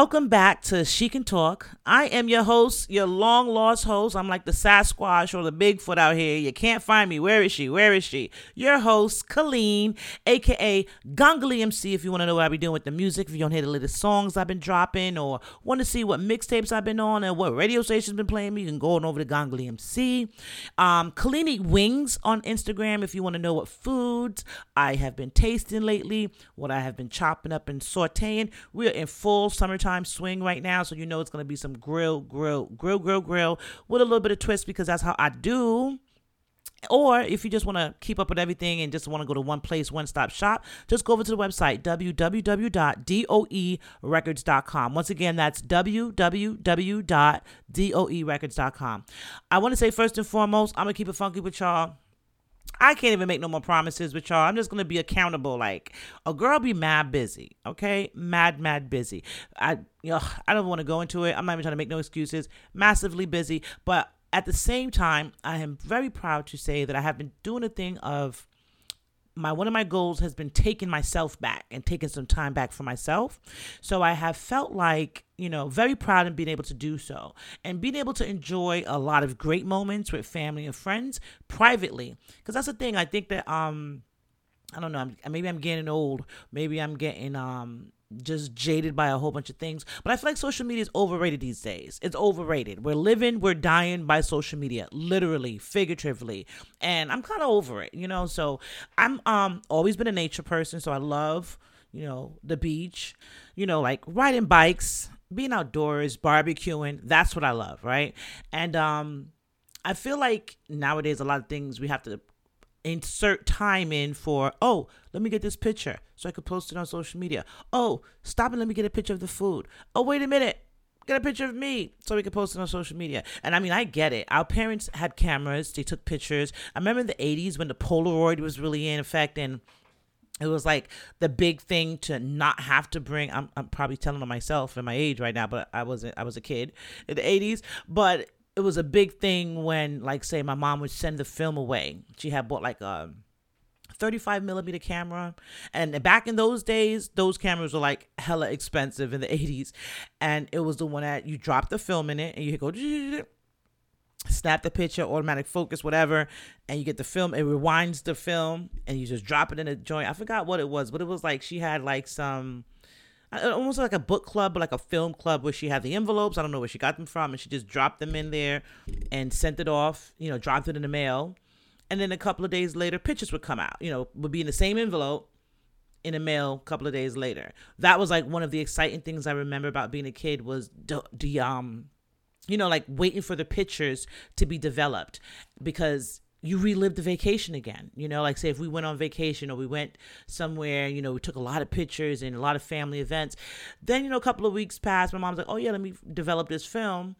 Welcome back to She Can Talk. I am your host, your long lost host. I'm like the Sasquatch or the Bigfoot out here. You can't find me. Where is she? Where is she? Your host, Colleen, aka Gongoli MC. If you want to know what I be doing with the music, if you don't hear the latest songs I've been dropping, or want to see what mixtapes I've been on and what radio stations been playing me, you can go on over to Gongoli MC. Um, Colleen Wings on Instagram if you want to know what foods I have been tasting lately, what I have been chopping up and sauteing. We're in full summer swing right now, so you know it's gonna be some grill, grill, grill, grill, grill with a little bit of twist because that's how I do. Or if you just want to keep up with everything and just want to go to one place, one stop shop, just go over to the website, www.doerecords.com. Once again, that's www.doerecords.com. I want to say first and foremost, I'm going to keep it funky with y'all. I can't even make no more promises with y'all. I'm just gonna be accountable. Like a girl be mad busy, okay? Mad, mad busy. I you know, I don't want to go into it. I'm not even trying to make no excuses. Massively busy, but at the same time, I am very proud to say that I have been doing a thing of my one of my goals has been taking myself back and taking some time back for myself. So I have felt like, you know, very proud in being able to do so and being able to enjoy a lot of great moments with family and friends privately. Cuz that's the thing I think that um I don't know, I'm, maybe I'm getting old, maybe I'm getting um just jaded by a whole bunch of things. But I feel like social media is overrated these days. It's overrated. We're living, we're dying by social media, literally, figuratively. And I'm kind of over it, you know? So I'm um always been a nature person, so I love, you know, the beach, you know, like riding bikes, being outdoors, barbecuing. That's what I love, right? And um I feel like nowadays a lot of things we have to insert time in for oh let me get this picture so i could post it on social media. Oh stop and let me get a picture of the food. Oh wait a minute get a picture of me so we could post it on social media. And i mean i get it. Our parents had cameras. They took pictures. I remember in the 80s when the polaroid was really in effect and it was like the big thing to not have to bring I'm, I'm probably telling on myself in my age right now but i wasn't i was a kid in the 80s but it was a big thing when like say my mom would send the film away. She had bought like a 35 millimeter camera. And back in those days those cameras were like hella expensive in the 80s and it was the one that you drop the film in it and you go snap the picture automatic focus whatever and you get the film. It rewinds the film and you just drop it in a joint. I forgot what it was but it was like she had like some almost like a book club, but like a film club where she had the envelopes. I don't know where she got them from, and she just dropped them in there and sent it off. You know, dropped it in the mail, and then a couple of days later, pictures would come out. You know, would be in the same envelope in the mail a couple of days later. That was like one of the exciting things I remember about being a kid was the, the um, you know, like waiting for the pictures to be developed because you relive the vacation again. You know, like say if we went on vacation or we went somewhere, you know, we took a lot of pictures and a lot of family events. Then, you know, a couple of weeks passed, my mom's like, oh, yeah, let me develop this film.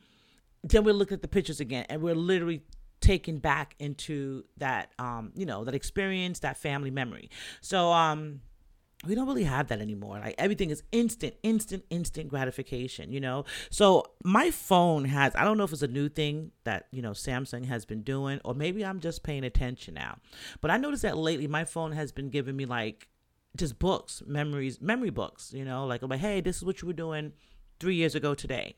Then we look at the pictures again and we're literally taken back into that, um, you know, that experience, that family memory. So, um, we don't really have that anymore. Like everything is instant, instant, instant gratification, you know? So my phone has, I don't know if it's a new thing that, you know, Samsung has been doing, or maybe I'm just paying attention now. But I noticed that lately my phone has been giving me like just books, memories, memory books, you know, like, like, hey, this is what you were doing three years ago today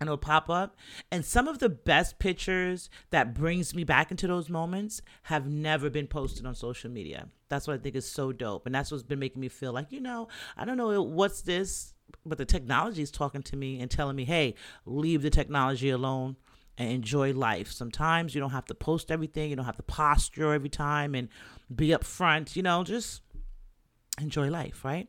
and it'll pop up. And some of the best pictures that brings me back into those moments have never been posted on social media. That's what i think is so dope. And that's what's been making me feel like you know i don't know what's this but the technology is talking to me and telling me hey leave the technology alone and enjoy life. Sometimes you don't have to post everything. You don't have to posture every time and be upfront. You know just enjoy life right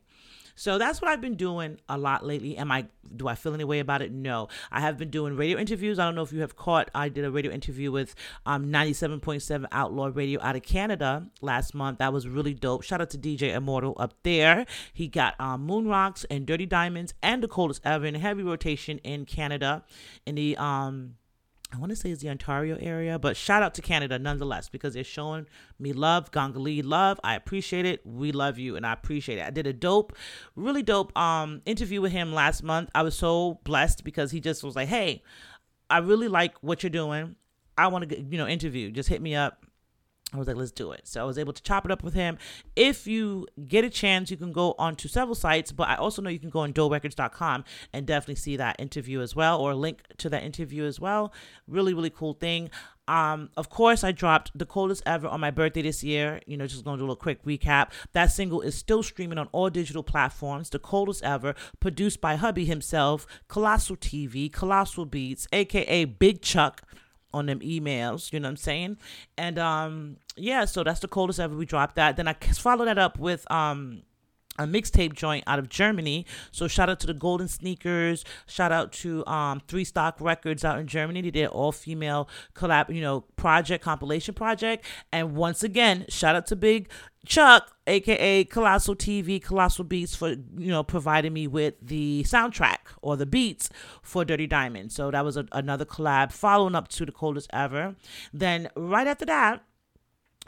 so that's what I've been doing a lot lately. Am I do I feel any way about it? No. I have been doing radio interviews. I don't know if you have caught I did a radio interview with um 97.7 Outlaw Radio out of Canada last month. That was really dope. Shout out to DJ Immortal up there. He got um Moon Rocks and Dirty Diamonds and the coldest ever in heavy rotation in Canada in the um I want to say it's the Ontario area, but shout out to Canada nonetheless because they're showing me love, Gongoli love. I appreciate it. We love you, and I appreciate it. I did a dope, really dope um interview with him last month. I was so blessed because he just was like, "Hey, I really like what you're doing. I want to you know interview. Just hit me up." I was like, let's do it. So I was able to chop it up with him. If you get a chance, you can go onto several sites, but I also know you can go on dorecords.com and definitely see that interview as well or link to that interview as well. Really, really cool thing. Um, of course, I dropped The Coldest Ever on my birthday this year. You know, just to do a little quick recap. That single is still streaming on all digital platforms. The Coldest Ever, produced by hubby himself, Colossal TV, Colossal Beats, aka Big Chuck on them emails, you know what I'm saying? And um yeah, so that's the coldest ever we dropped that. Then I followed that up with um a mixtape joint out of Germany. So shout out to the Golden Sneakers. Shout out to um Three Stock Records out in Germany. They did all female collab, you know, project compilation project. And once again, shout out to Big Chuck, aka Colossal TV, Colossal Beats, for you know providing me with the soundtrack or the beats for Dirty Diamond. So that was a, another collab, following up to the coldest ever. Then right after that,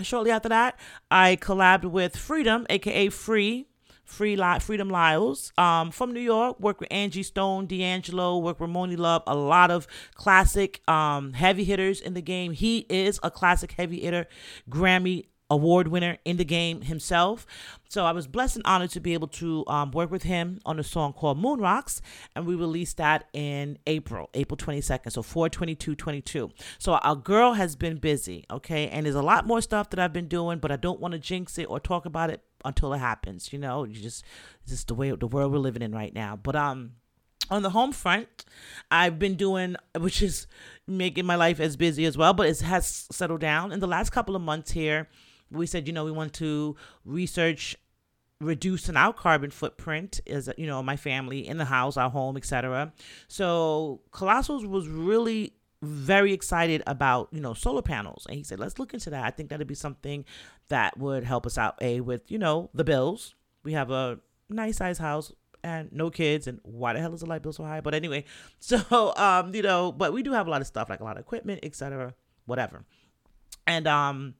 shortly after that, I collabed with Freedom, aka Free Free Li- Freedom Lyles um, from New York. Work with Angie Stone, D'Angelo. Work with Monie Love. A lot of classic um, heavy hitters in the game. He is a classic heavy hitter, Grammy award winner in the game himself. So I was blessed and honored to be able to um, work with him on a song called Moon Rocks, and we released that in April, April 22nd, so 42222. So our girl has been busy, okay, and there's a lot more stuff that I've been doing, but I don't want to jinx it or talk about it until it happens. You know, you just it's just the way the world we're living in right now. But um on the home front, I've been doing, which is making my life as busy as well, but it has settled down. In the last couple of months here, we said, you know, we want to research reducing our carbon footprint as you know my family in the house our home etc so colossals was really very excited about you know solar panels. And he said let's look into that. I think that'd be something that would help us out a with you know the bills. We have a nice size house and no kids and why the hell is the light bill so high? But anyway so um you know but we do have a lot of stuff like a lot of equipment etc whatever. And um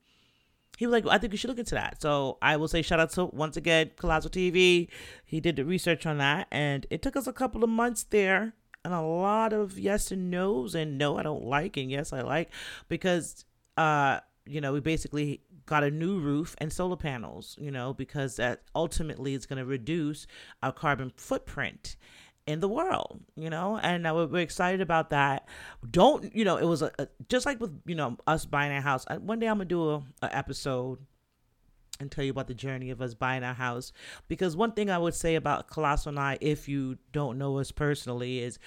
he was like, I think you should look into that. So I will say shout out to once again Colossal TV. He did the research on that, and it took us a couple of months there, and a lot of yes and no's, and no, I don't like, and yes, I like, because uh, you know, we basically got a new roof and solar panels, you know, because that ultimately is going to reduce our carbon footprint in the world, you know, and uh, we're excited about that. Don't, you know, it was a, a, just like with, you know, us buying a house. One day I'm gonna do a, a episode and tell you about the journey of us buying our house because one thing I would say about Colossal and I, if you don't know us personally, is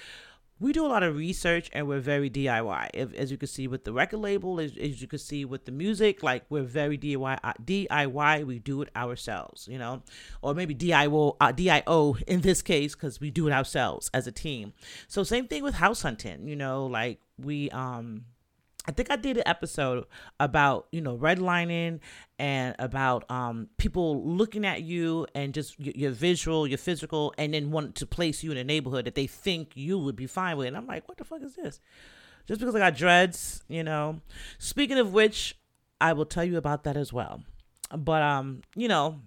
we do a lot of research and we're very DIY. If, as you can see with the record label, as, as you can see with the music, like we're very DIY. Uh, DIY, we do it ourselves, you know, or maybe DIO, uh, DIO in this case because we do it ourselves as a team. So same thing with house hunting, you know, like we um I think I did an episode about you know redlining and about um, people looking at you and just your, your, visual, your physical, and then want to place you in a neighborhood that they think you would be fine with. And I'm like, what the fuck is this? Just because I got dreads, you know. Speaking of which, I will tell you about that as well. But um, you know,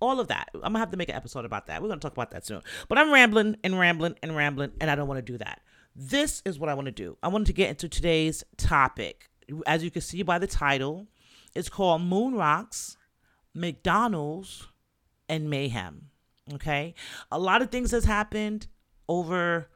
all of that. I'm gonna have to make an episode about that. We're gonna talk about that soon. But I'm rambling and rambling and rambling, and I don't want to do that. This is what I want to do. I wanted to get into today's topic. As you can see by the title, it's called Moon Rocks, McDonald's, and Mayhem. Okay? A lot of things has happened over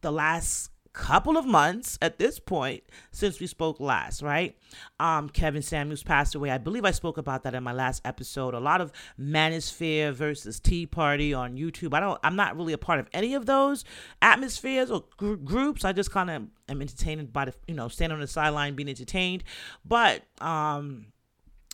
the last couple of months at this point since we spoke last, right? Um, Kevin Samuels passed away. I believe I spoke about that in my last episode. A lot of Manosphere versus Tea Party on YouTube. I don't. I'm not really a part of any of those atmospheres or gr- groups. I just kind of am entertained by the, you know, standing on the sideline being entertained. But um,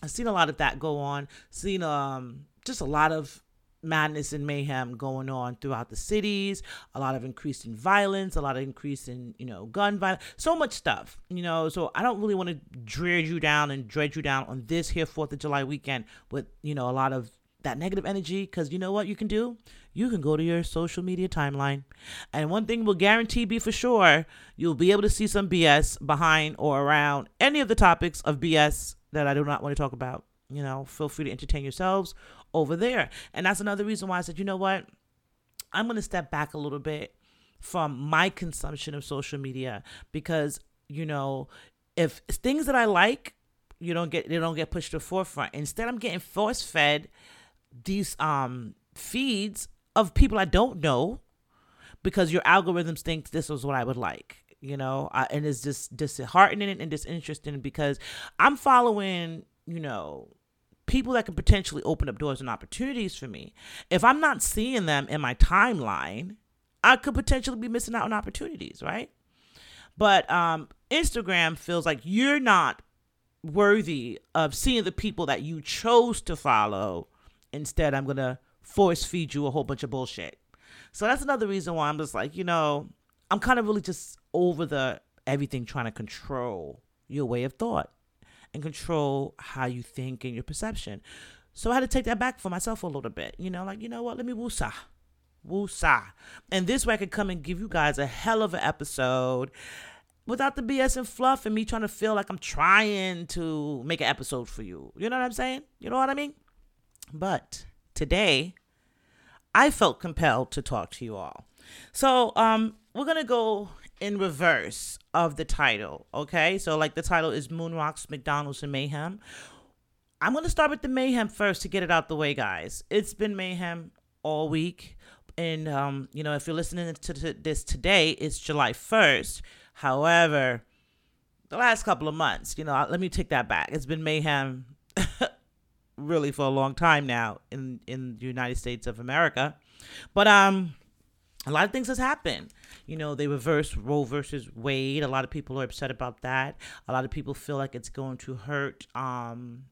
I've seen a lot of that go on. Seen um, just a lot of madness and mayhem going on throughout the cities, a lot of increase in violence, a lot of increase in, you know, gun violence, so much stuff, you know. So I don't really want to dredge you down and dredge you down on this here 4th of July weekend with, you know, a lot of that negative energy because you know what you can do? You can go to your social media timeline. And one thing will guarantee be for sure you'll be able to see some BS behind or around any of the topics of BS that I do not want to talk about. You know, feel free to entertain yourselves over there. And that's another reason why I said, you know what? I'm going to step back a little bit from my consumption of social media because, you know, if things that I like you don't get they don't get pushed to the forefront. Instead, I'm getting force fed these um feeds of people I don't know because your algorithms think this is what I would like. You know, I, and it's just disheartening and disinteresting because I'm following, you know, people that could potentially open up doors and opportunities for me. If I'm not seeing them in my timeline, I could potentially be missing out on opportunities, right? But um, Instagram feels like you're not worthy of seeing the people that you chose to follow. Instead, I'm going to force feed you a whole bunch of bullshit. So that's another reason why I'm just like, you know, I'm kind of really just over the everything trying to control your way of thought and control how you think and your perception. So I had to take that back for myself a little bit. You know, like, you know what? Let me woosah. Woosah. And this way I could come and give you guys a hell of an episode without the BS and fluff and me trying to feel like I'm trying to make an episode for you. You know what I'm saying? You know what I mean? But today, I felt compelled to talk to you all. So, um, we're gonna go in reverse of the title, okay? So, like the title is Moon Rocks, McDonald's, and Mayhem. I'm gonna start with the mayhem first to get it out the way, guys. It's been mayhem all week, and um, you know, if you're listening to this today, it's July 1st. However, the last couple of months, you know, let me take that back. It's been mayhem really for a long time now in in the United States of America. But um a lot of things has happened. You know, they reverse Roe versus Wade. A lot of people are upset about that. A lot of people feel like it's going to hurt um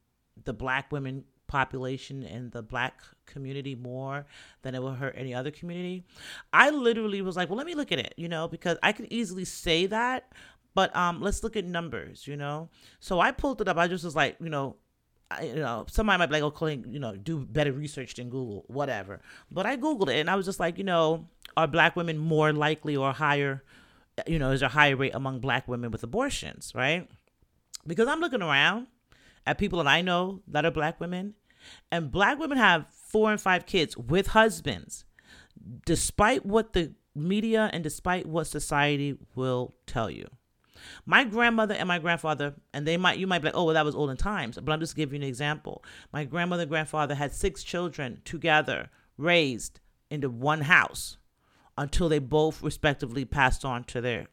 the black women population and the black community more than it will hurt any other community. I literally was like, well, let me look at it, you know, because I can easily say that, but um, let's look at numbers, you know. So I pulled it up. I just was like, you know, you know, somebody might be like, oh, Colleen, you know, do better research than Google, whatever. But I Googled it and I was just like, you know, are black women more likely or higher, you know, is there a higher rate among black women with abortions, right? Because I'm looking around at people that I know that are black women, and black women have four and five kids with husbands, despite what the media and despite what society will tell you. My grandmother and my grandfather, and they might you might be like, oh well, that was olden times, but I'm just giving you an example. My grandmother and grandfather had six children together, raised into one house, until they both respectively passed on to their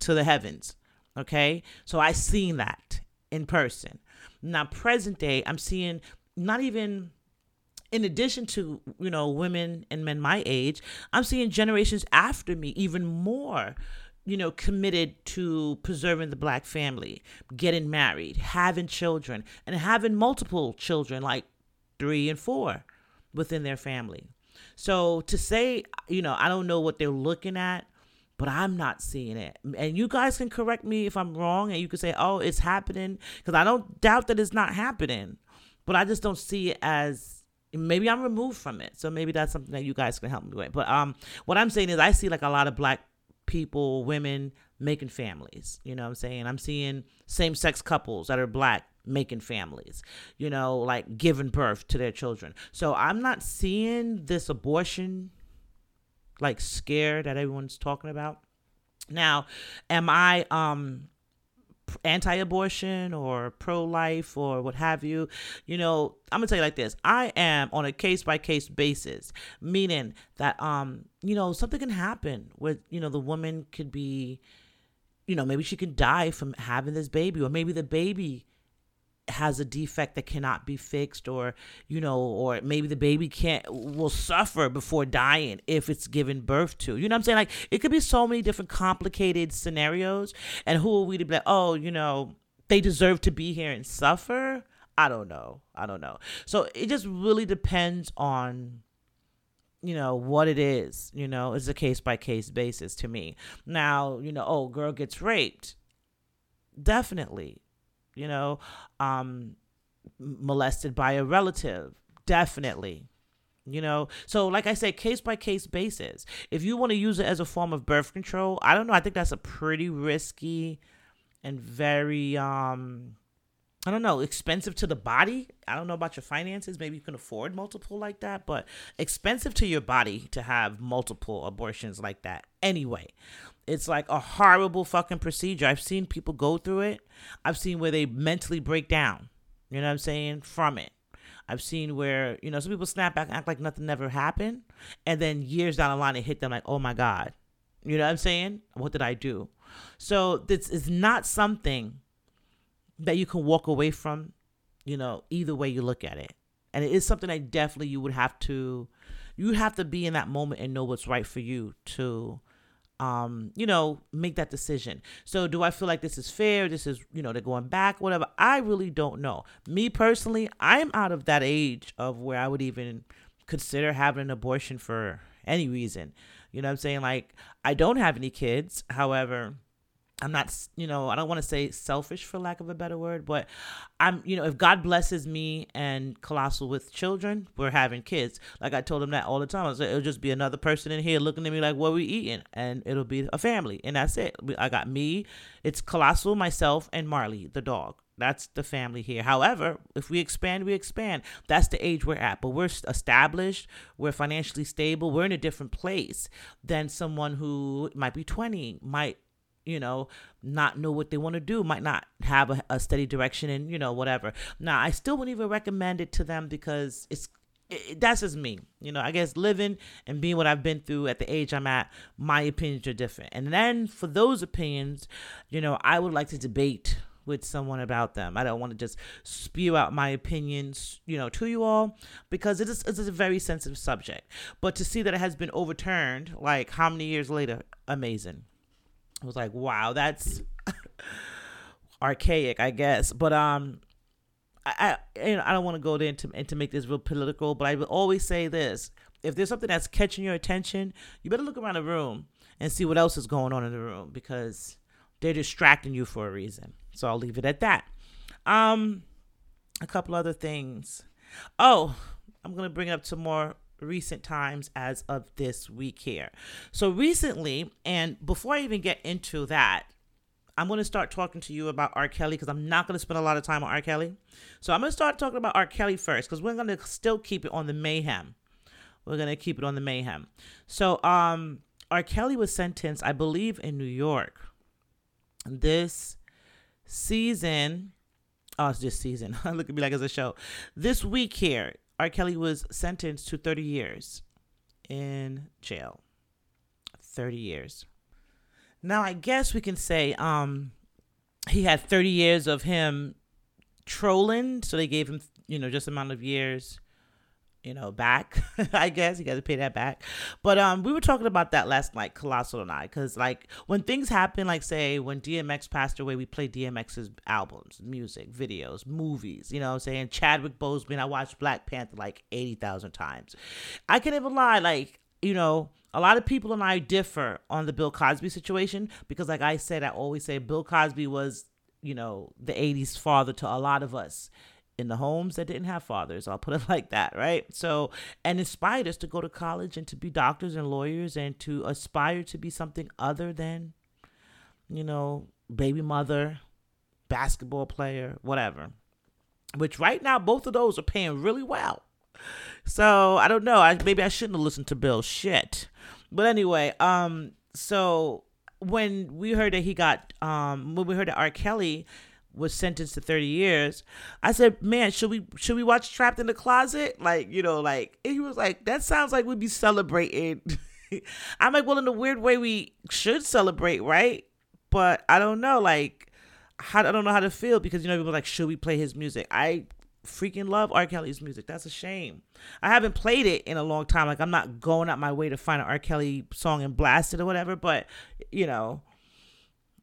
to the heavens. Okay, so I seen that in person. Now, present day, I'm seeing not even in addition to you know women and men my age i'm seeing generations after me even more you know committed to preserving the black family getting married having children and having multiple children like three and four within their family so to say you know i don't know what they're looking at but I'm not seeing it. And you guys can correct me if I'm wrong and you can say, oh, it's happening. Because I don't doubt that it's not happening, but I just don't see it as maybe I'm removed from it. So maybe that's something that you guys can help me with. But um, what I'm saying is, I see like a lot of black people, women making families. You know what I'm saying? I'm seeing same sex couples that are black making families, you know, like giving birth to their children. So I'm not seeing this abortion like scare that everyone's talking about. Now, am I um anti-abortion or pro-life or what have you you know i'm gonna tell you like this. I am on a case-by-case basis meaning that um you know something can happen with you know the woman could be you know maybe she can die from having this baby or maybe the baby has a defect that cannot be fixed or you know or maybe the baby can't will suffer before dying if it's given birth to. You know what i'm saying? Like it could be so many different complicated scenarios. And who are we to be like oh you know they deserve to be here and suffer? I don't know. I don't know. So it just really depends on you know what it is you know it's a case by case basis to me. Now you know oh girl gets raped. Definitely you know, um, molested by a relative, definitely. You know, so like I said, case by case basis. If you want to use it as a form of birth control, I don't know. I think that's a pretty risky and very um I don't know, expensive to the body. I don't know about your finances. Maybe you can afford multiple like that, but expensive to your body to have multiple abortions like that anyway. It's like a horrible fucking procedure. I've seen people go through it. I've seen where they mentally break down. You know what I'm saying? From it. I've seen where, you know, some people snap back and act like nothing ever happened. And then years down the line, it hit them like, oh my God. You know what I'm saying? What did I do? So this is not something that you can walk away from, you know, either way you look at it. And it is something that definitely you would have to you have to be in that moment and know what's right for you to um, you know, make that decision. So do I feel like this is fair? This is, you know, they're going back, whatever. I really don't know. Me personally, I'm out of that age of where I would even consider having an abortion for any reason. You know I'm saying? Like, I don't have any kids. However, I'm not, you know, I don't want to say selfish for lack of a better word, but I'm, you know, if God blesses me and Colossal with children, we're having kids. Like I told him that all the time. I said, it'll just be another person in here looking at me like, what are we eating? And it'll be a family. And that's it. I got me, it's Colossal, myself, and Marley, the dog. That's the family here. However, if we expand, we expand. That's the age we're at. But we're established, we're financially stable, we're in a different place than someone who might be 20, might you know, not know what they want to do, might not have a, a steady direction and, you know, whatever. Now, I still wouldn't even recommend it to them because it's, it, that's just me. You know, I guess living and being what I've been through at the age I'm at, my opinions are different. And then for those opinions, you know, I would like to debate with someone about them. I don't want to just spew out my opinions, you know, to you all because it is it's a very sensitive subject. But to see that it has been overturned, like how many years later, amazing. I was like, wow, that's archaic, I guess. But um, I, I you know I don't want to go there into and to make this real political, but I will always say this: if there's something that's catching your attention, you better look around the room and see what else is going on in the room because they're distracting you for a reason. So I'll leave it at that. Um, a couple other things. Oh, I'm gonna bring up some more recent times as of this week here. So recently, and before I even get into that, I'm going to start talking to you about R. Kelly because I'm not going to spend a lot of time on R. Kelly. So I'm going to start talking about R. Kelly first because we're going to still keep it on the mayhem. We're going to keep it on the mayhem. So um, R. Kelly was sentenced, I believe, in New York. This season, oh, it's just season. Look at me like it's a show. This week here, R. Kelly was sentenced to 30 years in jail. 30 years. Now, I guess we can say um, he had 30 years of him trolling, so they gave him, you know, just amount of years you know, back. I guess you got to pay that back. But um, we were talking about that last night, Colossal and I, because like when things happen, like say when DMX passed away, we played DMX's albums, music, videos, movies. You know, I'm saying Chadwick Boseman. I watched Black Panther like eighty thousand times. I can't even lie, like you know. A lot of people and I differ on the Bill Cosby situation because, like I said, I always say Bill Cosby was, you know, the 80s father to a lot of us in the homes that didn't have fathers. I'll put it like that, right? So, and inspired us to go to college and to be doctors and lawyers and to aspire to be something other than, you know, baby mother, basketball player, whatever. Which right now, both of those are paying really well. So I don't know. I maybe I shouldn't have listened to Bill. Shit. But anyway, um, so when we heard that he got, um, when we heard that R. Kelly was sentenced to 30 years i said man should we should we watch trapped in the closet like you know like he was like that sounds like we'd be celebrating i'm like well in a weird way we should celebrate right but i don't know like how, i don't know how to feel because you know people like should we play his music i freaking love R. Kelly's music. That's a shame. I haven't played it in a long time. Like I'm not going out my way to find an R. Kelly song and blast it or whatever. But you know,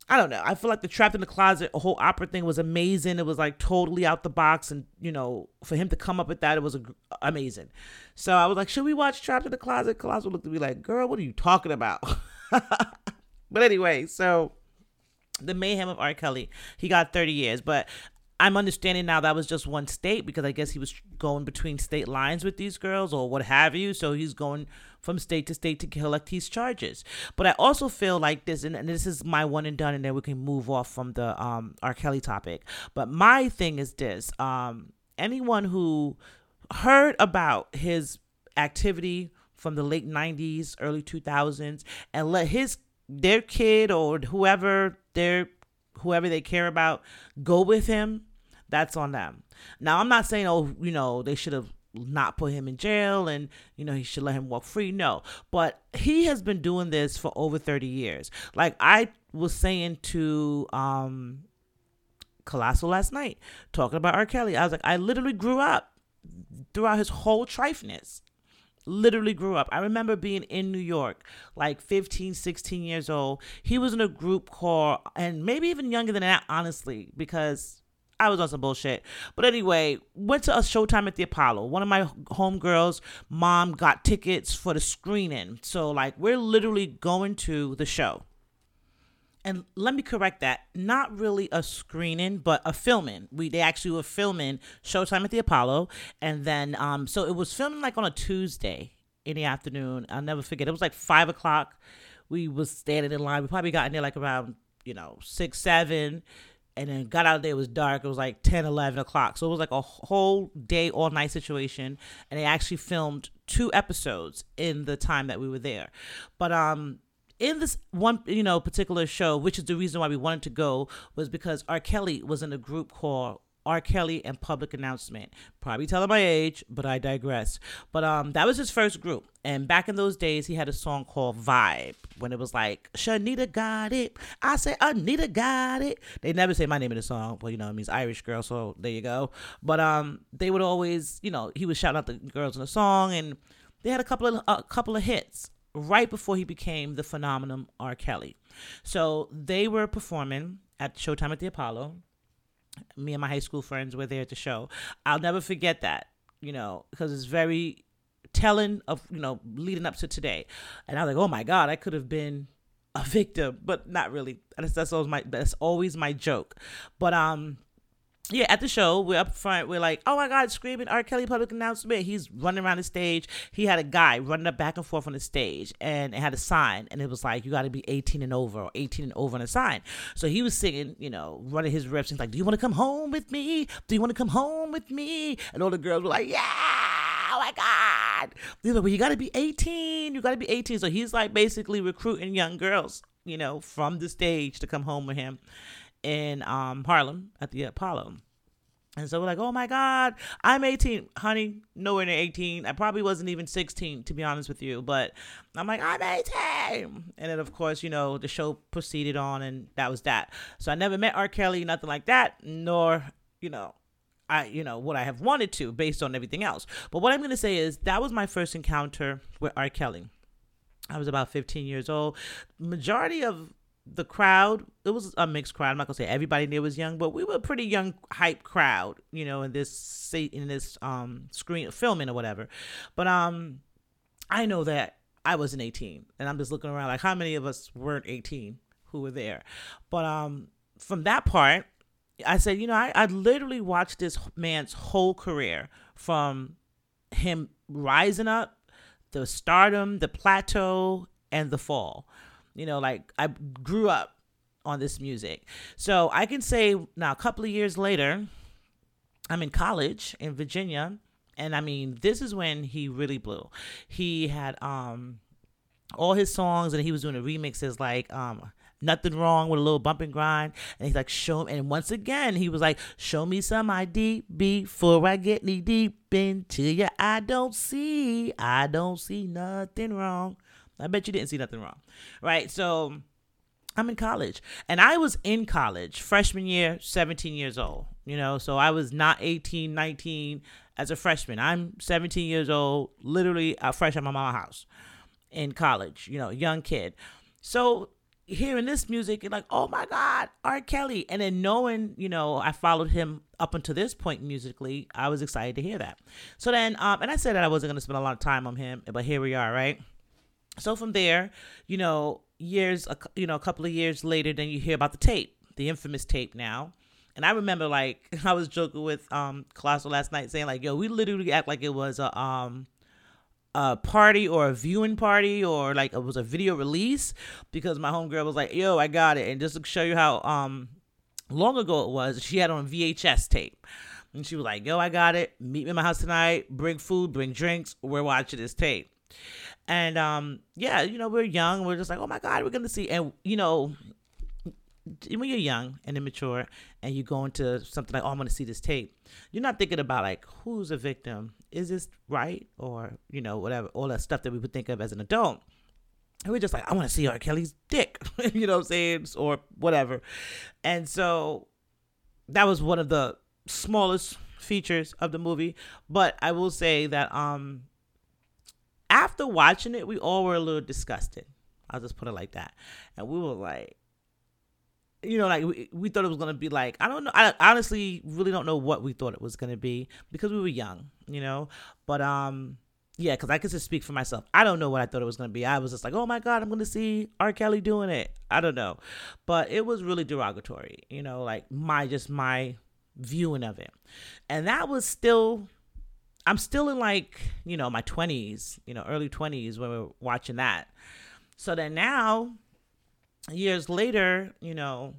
I don't know. I feel like the Trapped in the Closet whole opera thing was amazing. It was like totally out the box, and you know, for him to come up with that, it was a, amazing. So I was like, should we watch Trapped in the Closet? Colossal looked at me like, girl, what are you talking about? but anyway, so the mayhem of R. Kelly, he got 30 years, but I'm understanding now that was just one state because I guess he was going between state lines with these girls or what have you. So he's going from state to state to collect these charges. But I also feel like this, and, and this is my one and done, and then we can move off from the um, R. Kelly topic. But my thing is this: um, anyone who heard about his activity from the late 90s, early 2000s, and let his their kid or whoever their whoever they care about go with him, that's on them. Now I'm not saying oh you know they should have not put him in jail and you know he should let him walk free. No. But he has been doing this for over 30 years. Like i was saying to um colossal last night talking about r. Kelly i was like i literally grew up throughout his whole trifeness. Literally grew up. I remember being in New York, like 15, 16 years old. He was in a group called, and maybe even younger than that, honestly, because I was on some bullshit. But anyway, went to a showtime at the Apollo. One of my homegirls' mom got tickets for the screening. So, like, we're literally going to the show. And let me correct that. Not really a screening but a filming. We they actually were filming showtime at the apollo. And then um so it was filming like on a tuesday in the afternoon. I'll never forget. It was like five o'clock. We was standing in line. We probably got in there like around you know six seven and then got out of there it was dark it was like 10 11 o'clock so it was like a whole day all night situation and they actually filmed two episodes in the time that we were there but um in this one, you know, particular show, which is the reason why we wanted to go, was because R. Kelly was in a group called R. Kelly and Public Announcement. Probably telling my age, but I digress. But um, that was his first group, and back in those days, he had a song called Vibe when it was like Shanita got it. I say Anita got it. They never say my name in the song, but you know it means Irish girl, so there you go. But um, they would always, you know, he was shouting out the girls in the song, and they had a couple of a couple of hits right before he became the phenomenon R. Kelly. So they were performing at Showtime at the Apollo. Me and my high school friends were there at the show. I'll never forget that, you know, because it's very telling of, you know, leading up to today. And I was like, oh my God, I could have been a victim, but not really. That's, that's always my that's always my joke. But um yeah, at the show, we're up front. We're like, oh my God, screaming R. Kelly public announcement. He's running around the stage. He had a guy running up back and forth on the stage and it had a sign. And it was like, you got to be 18 and over or 18 and over on a sign. So he was singing, you know, running his riffs. He's like, do you want to come home with me? Do you want to come home with me? And all the girls were like, yeah, oh my God. He's like, well, you got to be 18. You got to be 18. So he's like basically recruiting young girls, you know, from the stage to come home with him in um, Harlem at the Apollo. And so we're like, oh my God, I'm 18. Honey, nowhere near 18. I probably wasn't even 16, to be honest with you. But I'm like, I'm 18. And then, of course, you know, the show proceeded on, and that was that. So I never met R. Kelly, nothing like that, nor, you know, I, you know, what I have wanted to based on everything else. But what I'm going to say is that was my first encounter with R. Kelly. I was about 15 years old. Majority of the crowd it was a mixed crowd. I'm not gonna say everybody there was young but we were a pretty young hype crowd you know in this in this um screen filming or whatever. But um i know that i wasn't 18 and i'm just looking around like how many of us weren't 18 who were there? But um from that part i said you know i, I literally watched this man's whole career from him rising up the stardom the plateau and the fall you know, like I grew up on this music. So I can say now, a couple of years later, I'm in college in Virginia. And I mean, this is when he really blew. He had um all his songs and he was doing the remixes like um nothing wrong with a little bump and grind. And he's like, show me. And once again, he was like, show me some ID before I get knee deep into you. I don't see, I don't see nothing wrong. I bet you didn't see nothing wrong. Right? So I'm in college. And I was in college freshman year, 17 years old. You know, so I was not 18, 19 as a freshman. I'm 17 years old, literally fresh at my mama's house in college, you know, young kid. So hearing this music, you're like, oh my God, R. Kelly. And then knowing, you know, I followed him up until this point musically, I was excited to hear that. So then, um, and I said that I wasn't going to spend a lot of time on him, but here we are, right? So from there, you know, years, you know, a couple of years later, then you hear about the tape, the infamous tape now. And I remember like I was joking with um Colossal last night saying like, yo, we literally act like it was a um a party or a viewing party or like it was a video release because my homegirl was like, yo, I got it. And just to show you how um long ago it was, she had on VHS tape. And she was like, yo, I got it. Meet me in my house tonight. Bring food, bring drinks. We're watching this tape. And um, yeah, you know, we're young. We're just like, oh my God, we're gonna see. And you know, when you're young and immature and you go into something like, oh, I'm to see this tape, you're not thinking about like, who's a victim? Is this right? Or, you know, whatever, all that stuff that we would think of as an adult. And we're just like, I want to see R. Kelly's dick, you know what I'm saying? Or whatever. And so that was one of the smallest features of the movie. But I will say that um after watching it, we all were a little disgusted. I'll just put it like that. And we were like, you know, like we, we thought it was gonna be like I don't know. I honestly really don't know what we thought it was gonna be because we were young, you know. But um, yeah, because I can just speak for myself. I don't know what I thought it was gonna be. I was just like, oh my god, I'm gonna see R. Kelly doing it. I don't know, but it was really derogatory, you know, like my just my viewing of it, and that was still. I'm still in like you know my 20s, you know, early 20s when we we're watching that. So then now years later, you know,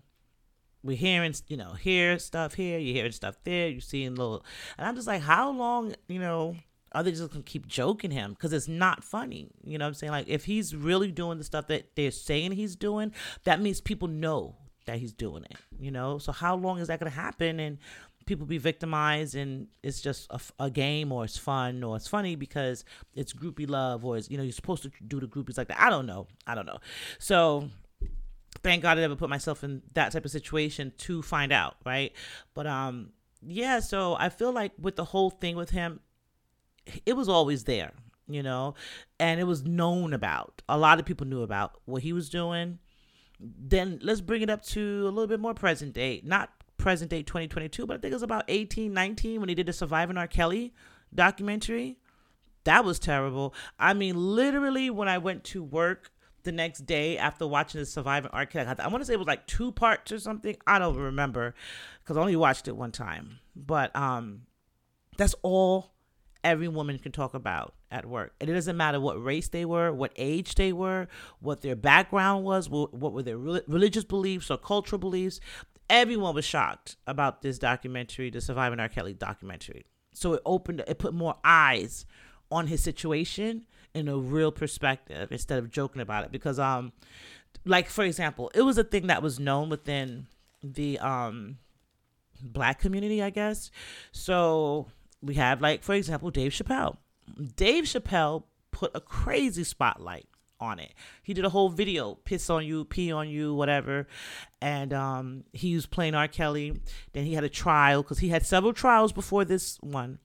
we're hearing, you know, hear stuff here, you're hearing stuff there, you're seeing little, and I'm just like, how long, you know, are they just gonna keep joking him? Because it's not funny. You know I'm saying? Like, if he's really doing the stuff that they're saying he's doing, that means people know that he's doing it, you know? So, how long is that gonna happen? And people be victimized and it's just a, a, game or it's fun or it's funny because it's groupie love or it's, you know, you're supposed to do the groupies like that. I don't know. I don't know. So, thank God I never put myself in that type of situation to find out, right? But um yeah, so I feel like with the whole thing with him, it was always there, you know, and it was known about. A lot of people knew about what he was doing. Then let's bring it up to a little bit more present day, not present day 2022, but I think it was about 18, 19 when he did the Surviving R. Kelly documentary. That was terrible. I mean, literally, when I went to work the next day after watching the Surviving R. Kelly. I want to say it was like two parts or something. I don't remember because I only watched it one time. But um, that's all every woman can talk about at work. And it doesn't matter what race they were, what age they were, what their background was, what, what were their religious beliefs or cultural beliefs. Everyone was shocked about this documentary, the Surviving R. Kelly documentary. So it opened, it put more eyes on his situation in a real perspective instead of joking about it because um like for example it was a thing that was known within the um black community i guess so we have like for example dave chappelle dave chappelle put a crazy spotlight on it he did a whole video piss on you pee on you whatever and um he was playing r kelly then he had a trial because he had several trials before this one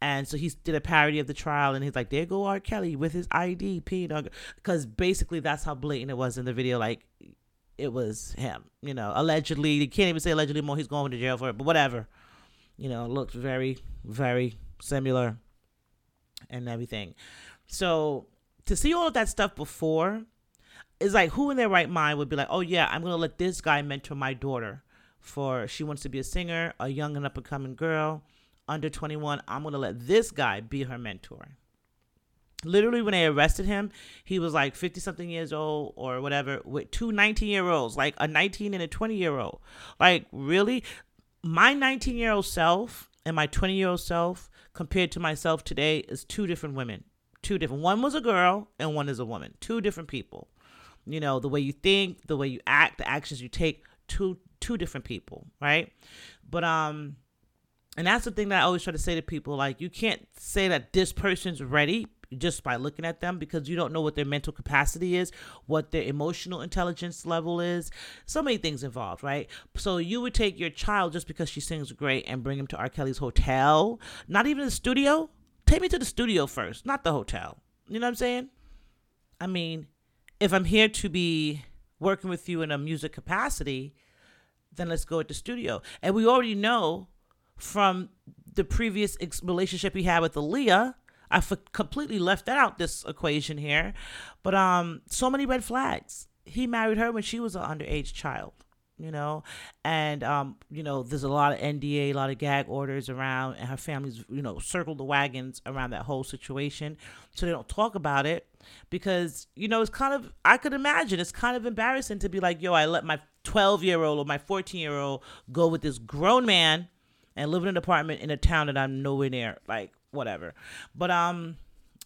and so he did a parody of the trial, and he's like, "There go R. Kelly with his ID, because basically that's how blatant it was in the video. Like, it was him, you know. Allegedly, you can't even say allegedly more. He's going to jail for it, but whatever. You know, looked very, very similar, and everything. So to see all of that stuff before is like, who in their right mind would be like, "Oh yeah, I'm gonna let this guy mentor my daughter." For she wants to be a singer, a young and up and coming girl under 21, I'm to let this guy be her mentor. Literally, when they arrested him, he was like 50 something years old or whatever with two 19 year olds, like a 19 and a 20 year old. Like, really? My 19 year old self and my 20 year old self compared to myself today is two different women. Two different. One was a girl and one is a woman. Two different people. You know, the way you think, the way you act, the actions you take, two two different people, right? But um and that's the thing that I always try to say to people like, you can't say that this person's ready just by looking at them because you don't know what their mental capacity is, what their emotional intelligence level is. So many things involved, right? So you would take your child just because she sings great and bring him to R. Kelly's hotel, not even the studio. Take me to the studio first, not the hotel. You know what I'm saying? I mean, if I'm here to be working with you in a music capacity, then let's go at the studio. And we already know from the previous ex- relationship he had with Aaliyah. I f- completely left that out this equation here, but um, so many red flags. He married her when she was an underage child, you know, and um, you know, there's a lot of NDA, a lot of gag orders around, and her family's, you know, circled the wagons around that whole situation, so they don't talk about it because you know it's kind of I could imagine it's kind of embarrassing to be like, yo, I let my 12 year old or my 14 year old go with this grown man and live in an apartment in a town that I'm nowhere near. Like whatever. But um,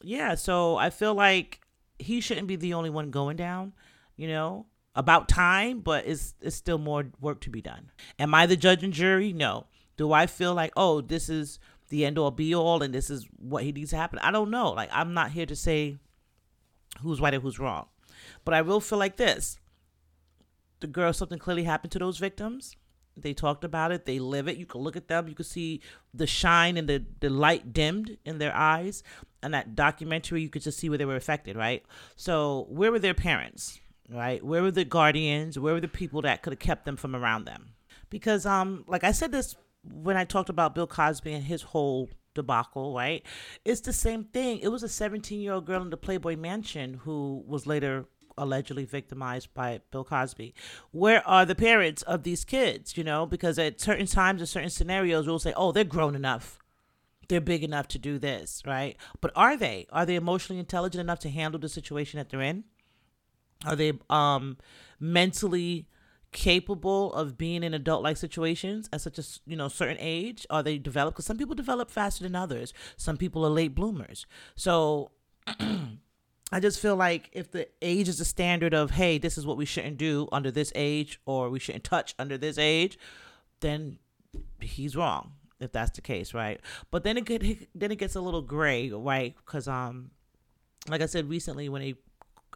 yeah. So I feel like he shouldn't be the only one going down, you know? About time, but it's it's still more work to be done. Am I the judge and jury? No. Do I feel like, oh, this is the end all be all and this is what he needs to happen? I don't know. Like I'm not here to say who's right or who's wrong. But I will feel like this. The girl, something clearly happened to those victims. They talked about it. They live it. You can look at them. You can see the shine and the, the light dimmed in their eyes. And that documentary, you could just see where they were affected, right? So, where were their parents, right? Where were the guardians? Where were the people that could have kept them from around them? Because, um, like I said this when I talked about Bill Cosby and his whole debacle, right? It's the same thing. It was a 17 year old girl in the Playboy Mansion who was later allegedly victimized by Bill Cosby. Where are the parents of these kids? You know, because at certain times, in certain scenarios, we'll say, oh, they're grown enough. They're big enough to do this, right? But are they? Are they emotionally intelligent enough to handle the situation that they're in? Are they um, mentally capable of being in adult like situations at such a you know certain age are they developed because some people develop faster than others some people are late bloomers so I just feel like if the age is a standard of, hey, this is what we shouldn't do under this age, or we shouldn't touch under this age, then he's wrong if that's the case, right? But then it get then it gets a little gray, right? Because um, like I said recently, when they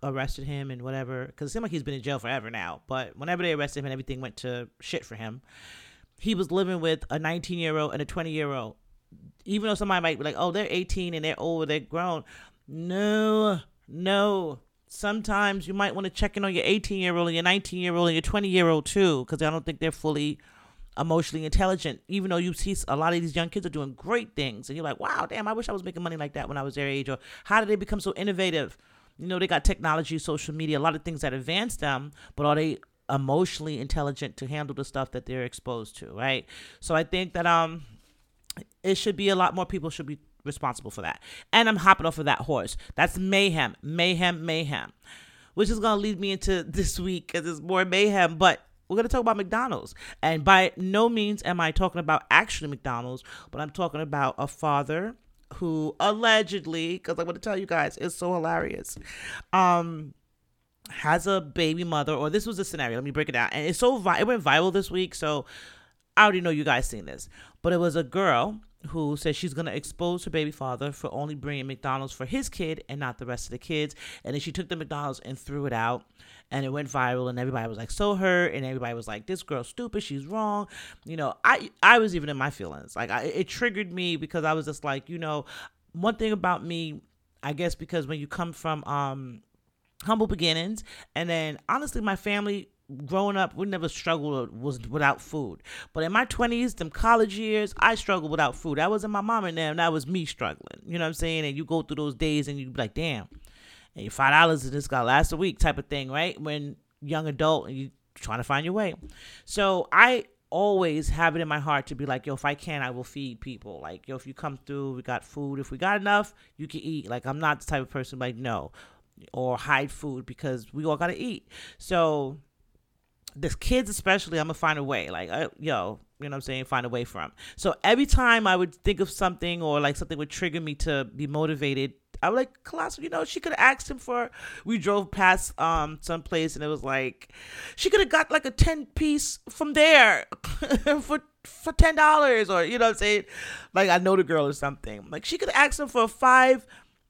arrested him and whatever, because it seemed like he's been in jail forever now. But whenever they arrested him and everything went to shit for him, he was living with a 19 year old and a 20 year old. Even though somebody might be like, oh, they're 18 and they're old, they're grown. No, no. Sometimes you might want to check in on your 18 year old and your 19 year old and your 20 year old too, because I don't think they're fully emotionally intelligent. Even though you see a lot of these young kids are doing great things, and you're like, wow, damn, I wish I was making money like that when I was their age. Or how did they become so innovative? You know, they got technology, social media, a lot of things that advance them, but are they emotionally intelligent to handle the stuff that they're exposed to, right? So I think that um it should be a lot more people should be responsible for that. And I'm hopping off of that horse. That's mayhem, mayhem, mayhem. Which is gonna lead me into this week because it's more mayhem, but we're going to talk about McDonald's. And by no means am I talking about actually McDonald's, but I'm talking about a father who allegedly, because I want to tell you guys, it's so hilarious, um, has a baby mother, or this was a scenario. Let me break it down. And it's so, vi- it went viral this week. So I already know you guys seen this, but it was a girl who says she's going to expose her baby father for only bringing McDonald's for his kid and not the rest of the kids. And then she took the McDonald's and threw it out. And it went viral, and everybody was like so hurt, and everybody was like, "This girl's stupid. She's wrong." You know, I I was even in my feelings. Like I, it triggered me because I was just like, you know, one thing about me, I guess, because when you come from um humble beginnings, and then honestly, my family growing up, we never struggled was without food. But in my twenties, them college years, I struggled without food. That wasn't my mom and them. That was me struggling. You know what I'm saying? And you go through those days and you be like, damn, and five dollars and this got last a week type of thing, right? When young adult and you trying to find your way. So I always have it in my heart to be like, yo, if I can, I will feed people. Like, yo, if you come through, we got food. If we got enough, you can eat. Like, I'm not the type of person like no, or hide food because we all gotta eat. So the kids especially, I'm gonna find a way. Like, uh, yo, you know what I'm saying? Find a way from. So every time I would think of something or like something would trigger me to be motivated, I would like Colossal, you know, she could have asked him for we drove past um some place and it was like she could have got like a 10 piece from there for for ten dollars or you know what I'm saying? Like I know the girl or something. Like she could have asked him for five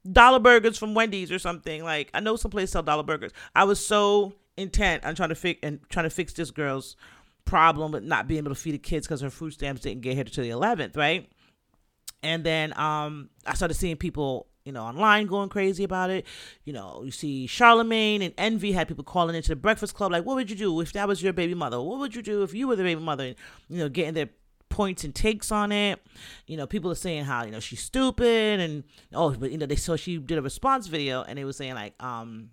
dollar burgers from Wendy's or something. Like I know some place sell dollar burgers. I was so intent on trying to fix and trying to fix this girl's problem with not being able to feed the kids because her food stamps didn't get here to the 11th, right? And then um, I started seeing people, you know, online going crazy about it. You know, you see Charlemagne and Envy had people calling into the Breakfast Club, like, what would you do if that was your baby mother? What would you do if you were the baby mother? And, you know, getting their points and takes on it. You know, people are saying how, you know, she's stupid and, oh, but, you know, they saw she did a response video and they were saying, like, um,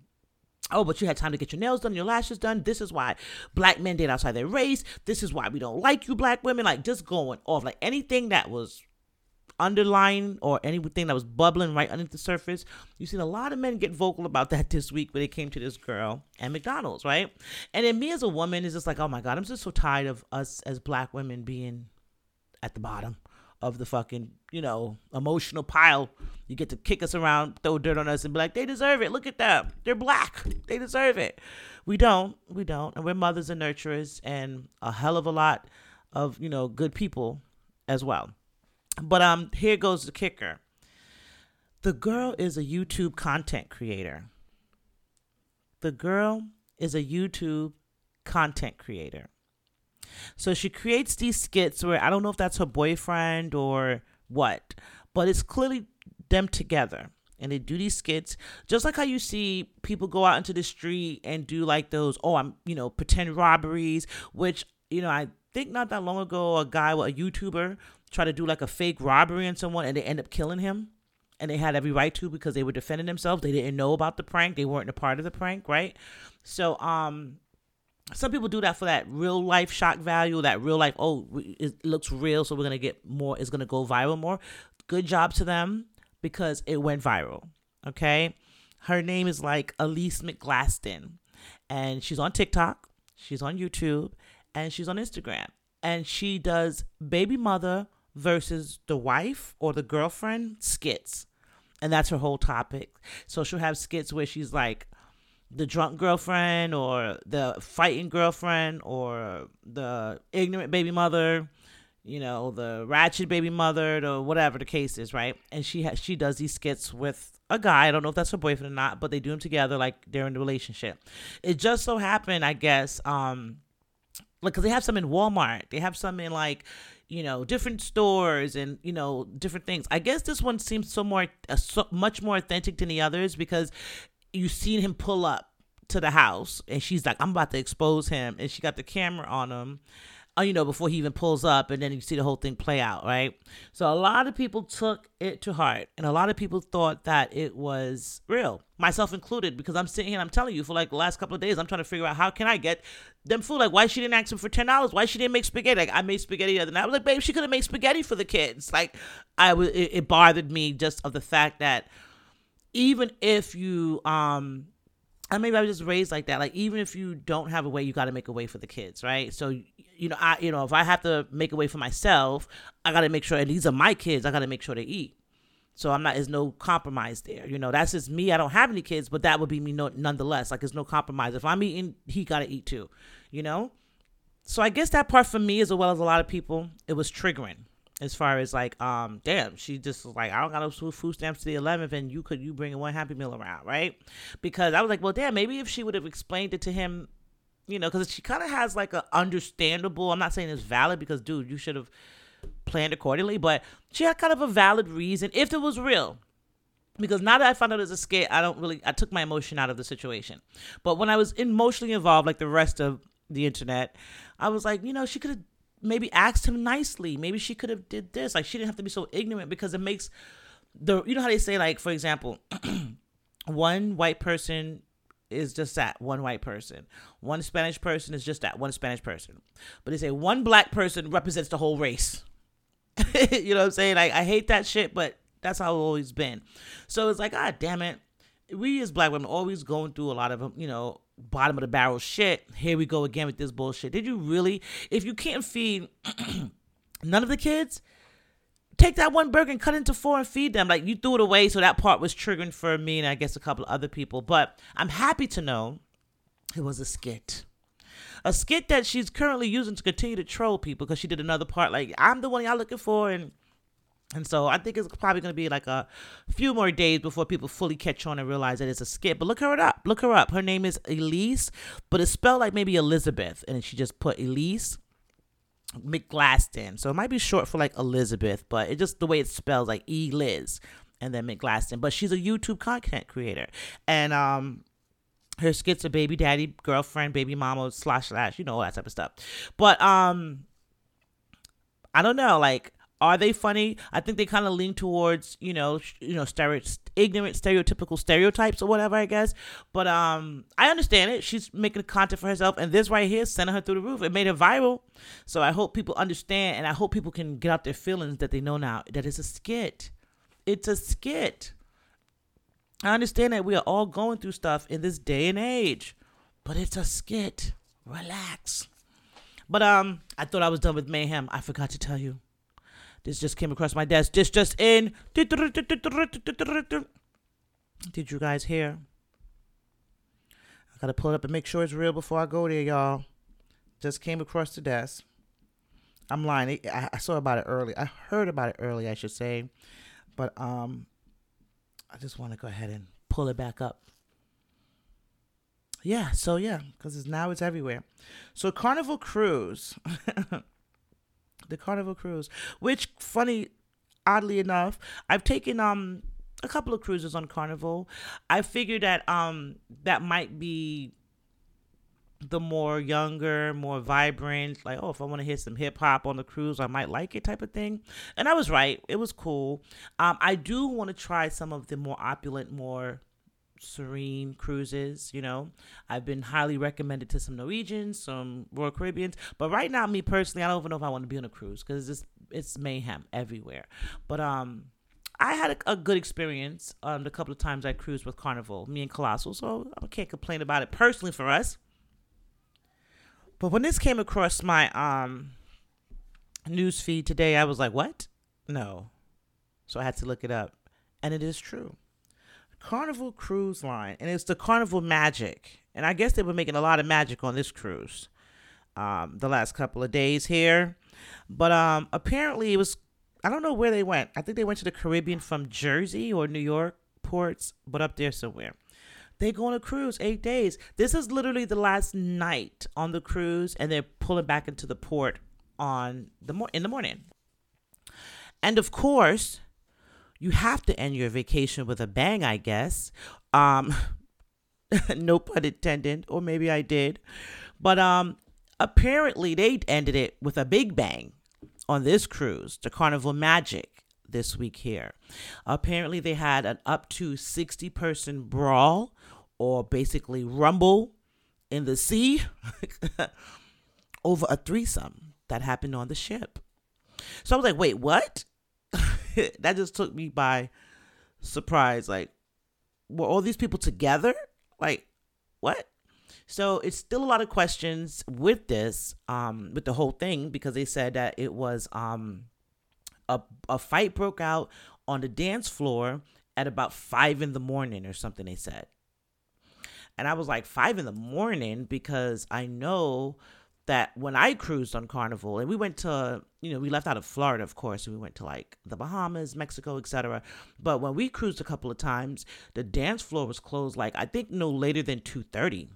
Oh, but you had time to get your nails done, your lashes done. This is why black men date outside their race. This is why we don't like you, black women. Like just going off, like anything that was underlying or anything that was bubbling right under the surface. You've seen a lot of men get vocal about that this week when it came to this girl and McDonald's, right? And then me as a woman is just like, oh my God, I'm just so tired of us as black women being at the bottom of the fucking, you know, emotional pile. You get to kick us around, throw dirt on us, and be like, they deserve it. Look at them. They're black. They deserve it. We don't. We don't. And we're mothers and nurturers and a hell of a lot of, you know, good people as well. But um, here goes the kicker. The girl is a YouTube content creator. The girl is a YouTube content creator. So she creates these skits where I don't know if that's her boyfriend or what, but it's clearly them together. And they do these skits, just like how you see people go out into the street and do like those, oh, I'm, you know, pretend robberies, which, you know, I think not that long ago, a guy, a YouTuber, tried to do like a fake robbery on someone and they end up killing him. And they had every right to because they were defending themselves. They didn't know about the prank. They weren't a part of the prank, right? So, um, some people do that for that real life shock value, that real life, oh, it looks real, so we're going to get more, it's going to go viral more. Good job to them because it went viral. Okay. Her name is like Elise McGlaston, and she's on TikTok, she's on YouTube, and she's on Instagram. And she does baby mother versus the wife or the girlfriend skits. And that's her whole topic. So she'll have skits where she's like, the drunk girlfriend or the fighting girlfriend or the ignorant baby mother you know the ratchet baby mother or whatever the case is right? And she has she does these skits with a guy i don't know if that's her boyfriend or not but they do them together like they're in the relationship. It just so happened i guess um like because they have some in walmart. They have some in like you know different stores and you know different things. I guess this one seems so more uh, so much more authentic than the others because you seen him pull up to the house and she's like i'm about to expose him and she got the camera on him uh, you know before he even pulls up and then you see the whole thing play out right? So a lot of people took it to heart and a lot of people thought that it was real myself included because i'm sitting here and i'm telling you for like the last couple of days i'm trying to figure out how can i get them food? Like why she didn't ask him for ten dollars? Why she didn't make spaghetti? Like i made spaghetti the other night. I was like babe she could have made spaghetti for the kids. Like i was it, it bothered me just of the fact that even if you um and maybe I was just raised like that. Like even if you don't have a way, you got to make a way for the kids, right? So you know, I you know, if I have to make a way for myself, I got to make sure. And these are my kids. I got to make sure they eat. So I'm not. There's no compromise there. You know, that's just me. I don't have any kids, but that would be me no, nonetheless. Like there's no compromise. If I'm eating, he got to eat too. You know. So I guess that part for me, as well as a lot of people, it was triggering as far as like um damn she just was like i don't got no food stamps to the 11th and you could you bring a one happy meal around right because i was like well damn maybe if she would have explained it to him you know because she kind of has like a understandable i'm not saying it's valid because dude you should have planned accordingly but she had kind of a valid reason if it was real because now that I found out it's a skit, I don't really I took my emotion out of the situation. But when I was emotionally involved, like the rest of the internet, I was like, you know, she could have maybe asked him nicely. Maybe she could have did this. Like she didn't have to be so ignorant because it makes the you know how they say like for example, one white person is just that one white person. One Spanish person is just that one Spanish person. But they say one black person represents the whole race. you know what I'm saying? Like I hate that shit, but that's how it's always been. So it's like, ah, damn it. We as black women always going through a lot of you know bottom of the barrel shit. Here we go again with this bullshit. Did you really? If you can't feed none of the kids, take that one burger and cut into four and feed them. Like you threw it away, so that part was triggering for me and I guess a couple of other people. But I'm happy to know it was a skit. A skit that she's currently using to continue to troll people because she did another part like I'm the one y'all looking for and and so I think it's probably going to be like a few more days before people fully catch on and realize that it's a skit. But look her up. Look her up. Her name is Elise, but it's spelled like maybe Elizabeth. And she just put Elise McGlaston. So it might be short for like Elizabeth, but it just the way it spells like E Liz and then McGlaston. But she's a YouTube content creator. And um her skits are baby daddy, girlfriend, baby mama, slash slash, you know, all that type of stuff. But um I don't know, like are they funny? I think they kind of lean towards you know you know stereo- ignorant stereotypical stereotypes or whatever I guess. But um, I understand it. She's making content for herself, and this right here sending her through the roof. It made her viral. So I hope people understand, and I hope people can get out their feelings that they know now that it's a skit. It's a skit. I understand that we are all going through stuff in this day and age, but it's a skit. Relax. But um, I thought I was done with mayhem. I forgot to tell you This just came across my desk. This just in. Did you guys hear? I gotta pull it up and make sure it's real before I go there, y'all. Just came across the desk. I'm lying. I, saw about it early. I heard about it early, I should say. But um, I just want to go ahead and pull it back up. Yeah, so yeah, because it's now it's everywhere. So Carnival Cruise, the Carnival Cruise, which funny, oddly enough, I've taken um a couple of cruises on Carnival. I figured that um that might be the more younger, more vibrant, like, oh, if I want to hear some hip hop on the cruise, I might like it type of thing. And I was right. It was cool. Um, I do want to try some of the more opulent, more serene cruises. You know, I've been highly recommended to some Norwegians, some Royal Caribbeans, but right now, me personally, I don't even know if I want to be on a cruise because it's it's mayhem everywhere. But um, I had a, a, good experience um the couple of times I cruised with Carnival, me and Colossal, so I can't complain about it personally for us. But when this came across my um news feed today, I was like, "What? No." So I had to look it up, and it is true. Carnival Cruise Line, and it's the Carnival Magic. And I guess they were making a lot of magic on this cruise um, the last couple of days here. But um, apparently it was, I don't know where they went. I think they went to the Caribbean from Jersey or New York ports, but up there somewhere. They go on a cruise eight days. This is literally the last night on the cruise, and they're pulling back into the port on the mo- in the morning. And of course, you have to end your vacation with a bang, I guess. Um, no pun intended, or maybe I did. But um, apparently they ended it with a big bang on this cruise, the Carnival Magic, this week here. Apparently they had an up to 60 person brawl or basically rumble in the sea over a threesome that happened on the ship. So I was like, wait, what? that just took me by surprise. Like, were all these people together? Like, what? So it's still a lot of questions with this, um, with the whole thing, because they said that it was um a a fight broke out on the dance floor at about five in the morning or something, they said. And I was like, five in the morning, because I know that when I cruised on Carnival, and we went to, you know, we left out of Florida, of course, and we went to like the Bahamas, Mexico, etc. But when we cruised a couple of times, the dance floor was closed like I think no later than two thirty.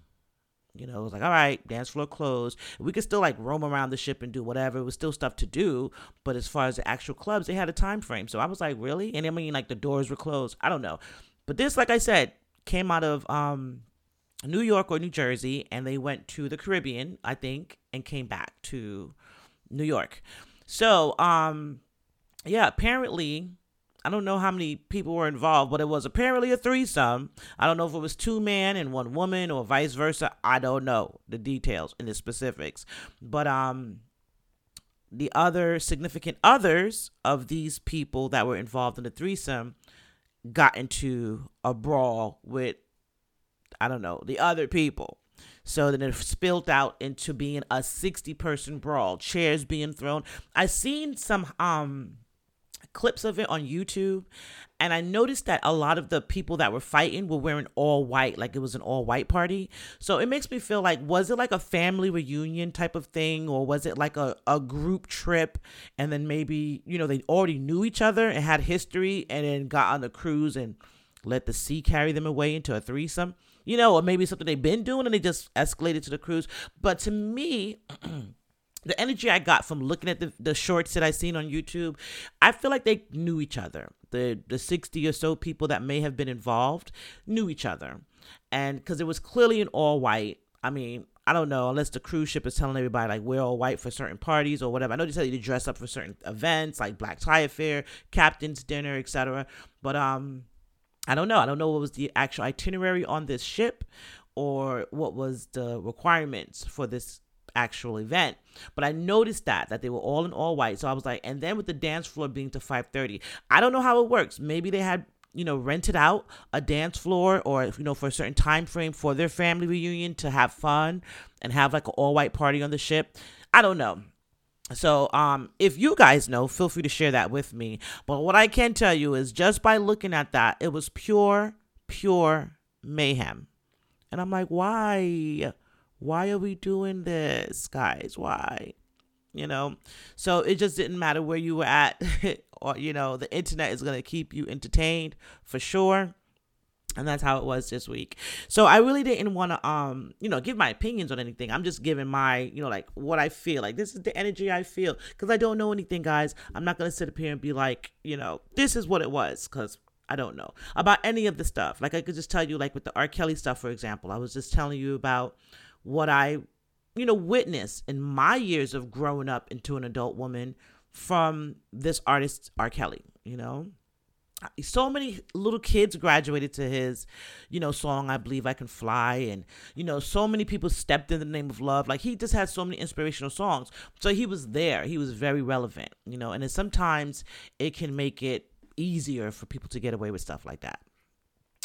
You know, it was like, all right, dance floor closed. We could still like roam around the ship and do whatever. It was still stuff to do. But as far as the actual clubs, they had a time frame. So I was like, really? And I mean, like the doors were closed. I don't know. But this, like I said, came out of um New York or New Jersey, and they went to the Caribbean, I think, and came back to New York. So, um, yeah, apparently, I don't know how many people were involved, but it was apparently a threesome. I don't know if it was two men and one woman or vice versa. I don't know the details and the specifics, but um, the other significant others of these people that were involved in the threesome got into a brawl with I don't know, the other people. So then it spilled out into being a 60 person brawl, chairs being thrown. I seen some um clips of it on YouTube and I noticed that a lot of the people that were fighting were wearing all white, like it was an all white party. So it makes me feel like was it like a family reunion type of thing or was it like a, a group trip and then maybe, you know, they already knew each other and had history and then got on the cruise and let the sea carry them away into a threesome? You know, or maybe something they've been doing and they just escalated to the cruise. But to me, the energy I got from looking at the, the shorts that I seen on YouTube, I feel like they knew each other. The the 60 or so people that may have been involved knew each other. And because it was clearly an all white, I mean, I don't know, unless the cruise ship is telling everybody like we're all white for certain parties or whatever. I know they tell you to dress up for certain events like black tie affair, captain's dinner, etc. But um I don't know. I don't know what was the actual itinerary on this ship or what was the requirements for this actual event. But I noticed that that they were all in all white. So I was like, and then with the dance floor being to 5:30, I don't know how it works. Maybe they had you know rented out a dance floor or you know for a certain time frame for their family reunion to have fun and have like an all white party on the ship. I don't know. So, um, if you guys know, feel free to share that with me. But what I can tell you is just by looking at that, it was pure, pure mayhem. And I'm like, why? Why are we doing this, guys? Why? You know? So it just didn't matter where you were at, or, you know, the internet is going to keep you entertained for sure and that's how it was this week so i really didn't want to um you know give my opinions on anything i'm just giving my you know like what i feel like this is the energy i feel because i don't know anything guys i'm not gonna sit up here and be like you know this is what it was because I don't know about any of the stuff. Like I could just tell you, like with the R. Kelly stuff, for example, I was just telling you about what I, you know, witnessed in my years of growing up into an adult woman from this artist, R. Kelly, you know, so many little kids graduated to his you know song i believe i can fly and you know so many people stepped in the name of love like he just had so many inspirational songs so he was there he was very relevant you know and then sometimes it can make it easier for people to get away with stuff like that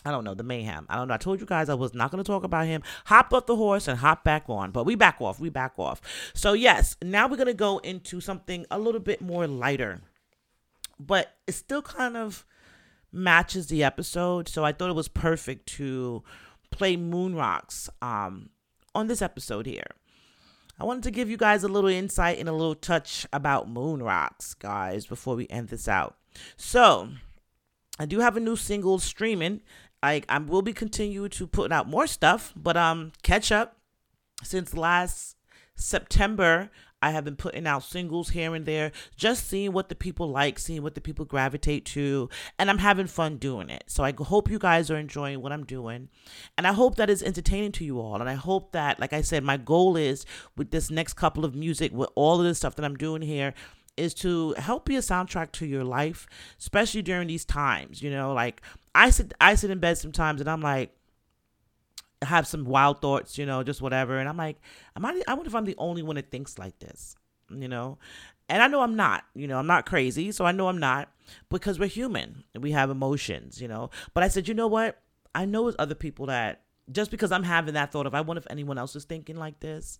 I don't know the mayhem. I don't know. I told you guys I was not going to talk about him. Hop off the horse and hop back on, but we back off. We back off. So yes, now we're going to go into something a little bit more lighter, but it's still kind of matches the episode. So I thought it was perfect to play Moon Rocks um, on this episode here. I wanted to give you guys a little insight and a little touch about Moon Rocks, guys, before we end this out. So, I do have a new single streaming. I, I will be continue to put out more stuff, but um, catch up. Since last September, I have been putting out singles here and there, just seeing what the people like, seeing what the people gravitate to, and I'm having fun doing it. So I hope you guys are enjoying what I'm doing, and I hope that is entertaining to you all. And I hope that, like I said, my goal is with this next couple of music, with all of this stuff that I'm doing here, is to help be a soundtrack to your life, especially during these times. You know, like I sit I sit in bed sometimes and I'm like have some wild thoughts, you know, just whatever. And I'm like, am I, I wonder if I'm the only one that thinks like this, you know? And I know I'm not, you know, I'm not crazy. So I know I'm not because we're human and we have emotions, you know? But I said, you know what? I know there's other people that just because I'm having that thought of, I wonder if anyone else is thinking like this,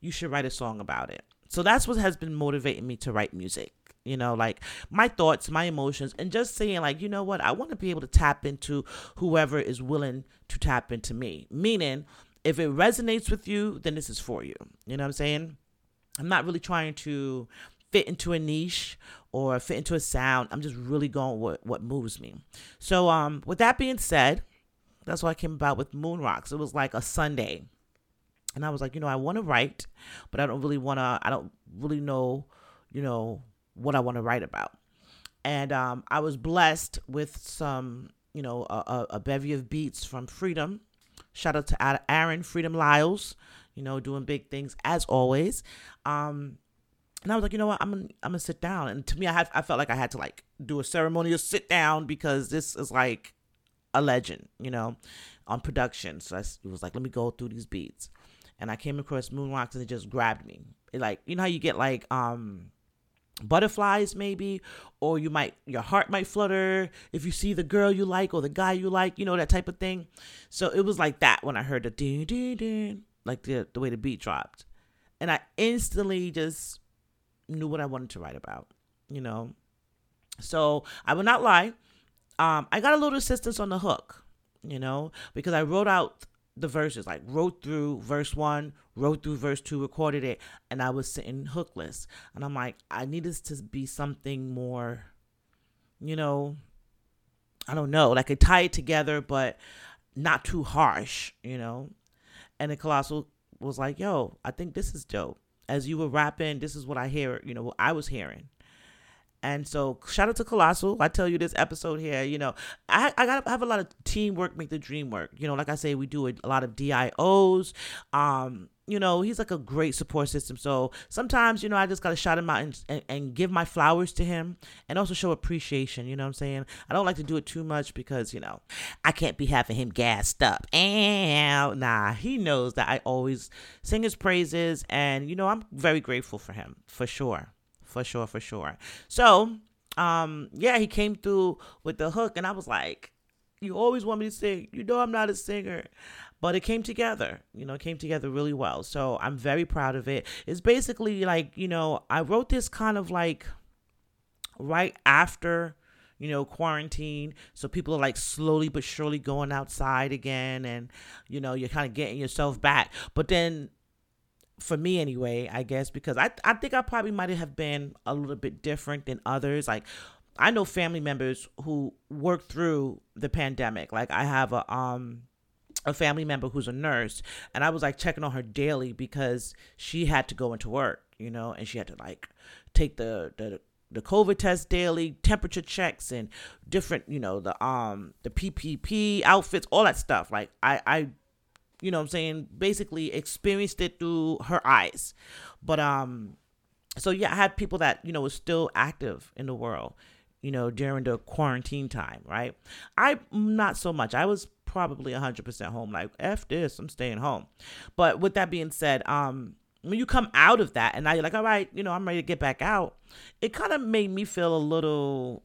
you should write a song about it. So that's what has been motivating me to write music you know like my thoughts my emotions and just saying like you know what i want to be able to tap into whoever is willing to tap into me. Meaning if it resonates with you then this is for you. You know what i'm saying? I'm not really trying to fit into a niche or fit into a sound. I'm just really going what what moves me. So um with that being said that's what i came about with moon rocks. It was like a sunday. And i was like you know i want to write but i don't really want to i don't really know you know what I want to write about. And um, I was blessed with some, you know, a, a, bevy of beats from Freedom. Shout out to Aaron Freedom Lyles, you know, doing big things as always. Um, and I was like, you know what, I'm gonna, I'm gonna sit down. And to me, I had, I felt like I had to like do a ceremonial sit down because this is like a legend, you know, on production. So I, it was like, let me go through these beats. And I came across Moon Rocks and it just grabbed me. It like, you know how you get like, um, butterflies maybe or you might your heart might flutter if you see the girl you like or the guy you like you know that type of thing. So it was like that when i heard the ding ding ding like the, the way the beat dropped. And i instantly just knew what i wanted to write about you know? So i will not lie um i got a little assistance on the hook you know because i wrote out the verses, like wrote through verse one, wrote through verse two, recorded it, and I was sitting hookless. And I'm like, I need this to be something more, you know, I don't know, like I tie it together, but not too harsh, you know. And the colossal was like, yo, I think this is dope. As you were rapping, this is what I hear, you know, what I was hearing. And so shout out to Colossal. I tell you this episode here, you know, I, I gotta have a lot of teamwork make the dream work. You know, like I say, we do a, a lot of DIOs. Um, you know, he's like a great support system. So sometimes, you know, I just gotta shout him out and, and, and, give my flowers to him and also show appreciation. You know what I'm saying? I don't like to do it too much because, you know, I can't be having him gassed up. And nah, he knows that I always sing his praises and, you know, I'm very grateful for him for sure for sure, for sure. So, um, yeah, he came through with the hook, and I was like, "You always want me to sing. You know I'm not a singer." but it came together. You know, it came together really well. So I'm very proud of it. It's basically like, you know, I wrote this kind of like right after you know, quarantine. So people are like slowly but surely going outside again, and you know, you're kind of getting yourself back. But then, for me anyway, I guess because I I think I probably might have been a little bit different than others. Like I know family members who worked through the pandemic. Like I have a um a family member who's a nurse and I was like checking on her daily because she had to go into work, you know, and she had to like take the the the COVID test daily, temperature checks and different, you know, the um the PPP outfits, all that stuff. Like I I you know I'm saying, basically experienced it through her eyes. But um so yeah, I had people that, you know, was still active in the world you know, during the quarantine time, right? I not so much. I was probably 100% home like F this, I'm staying home. But with that being said, um when you come out of that and now you're like, all right, you know, I'm ready to get back out, it kind of made me feel a little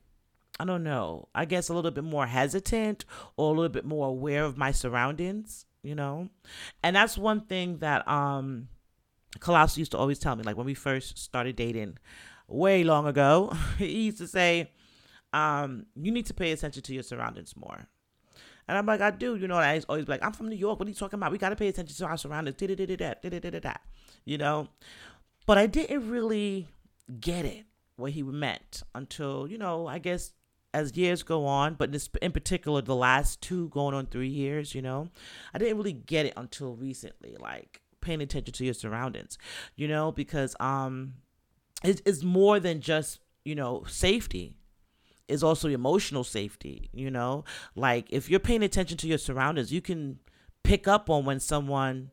I don't know, I guess a little bit more hesitant or a little bit more aware of my surroundings, you know? And that's one thing that um Colossal used to always tell me, like when we first started dating way long ago, he used to say, um, you need to pay attention to your surroundings more. And I'm like, I do, you know, I always like, I'm from New York. What are you talking about? We got to pay attention to our surroundings. You know, but I didn't really get it what he meant until, you know, I guess as years go on, but this, in particular, the last two going on three years, you know, I didn't really get it until recently, like paying attention to your surroundings, you know, because um, it's, it's more than just you know safety is also emotional safety, you know? Like if you're paying attention to your surroundings, you can pick up on when someone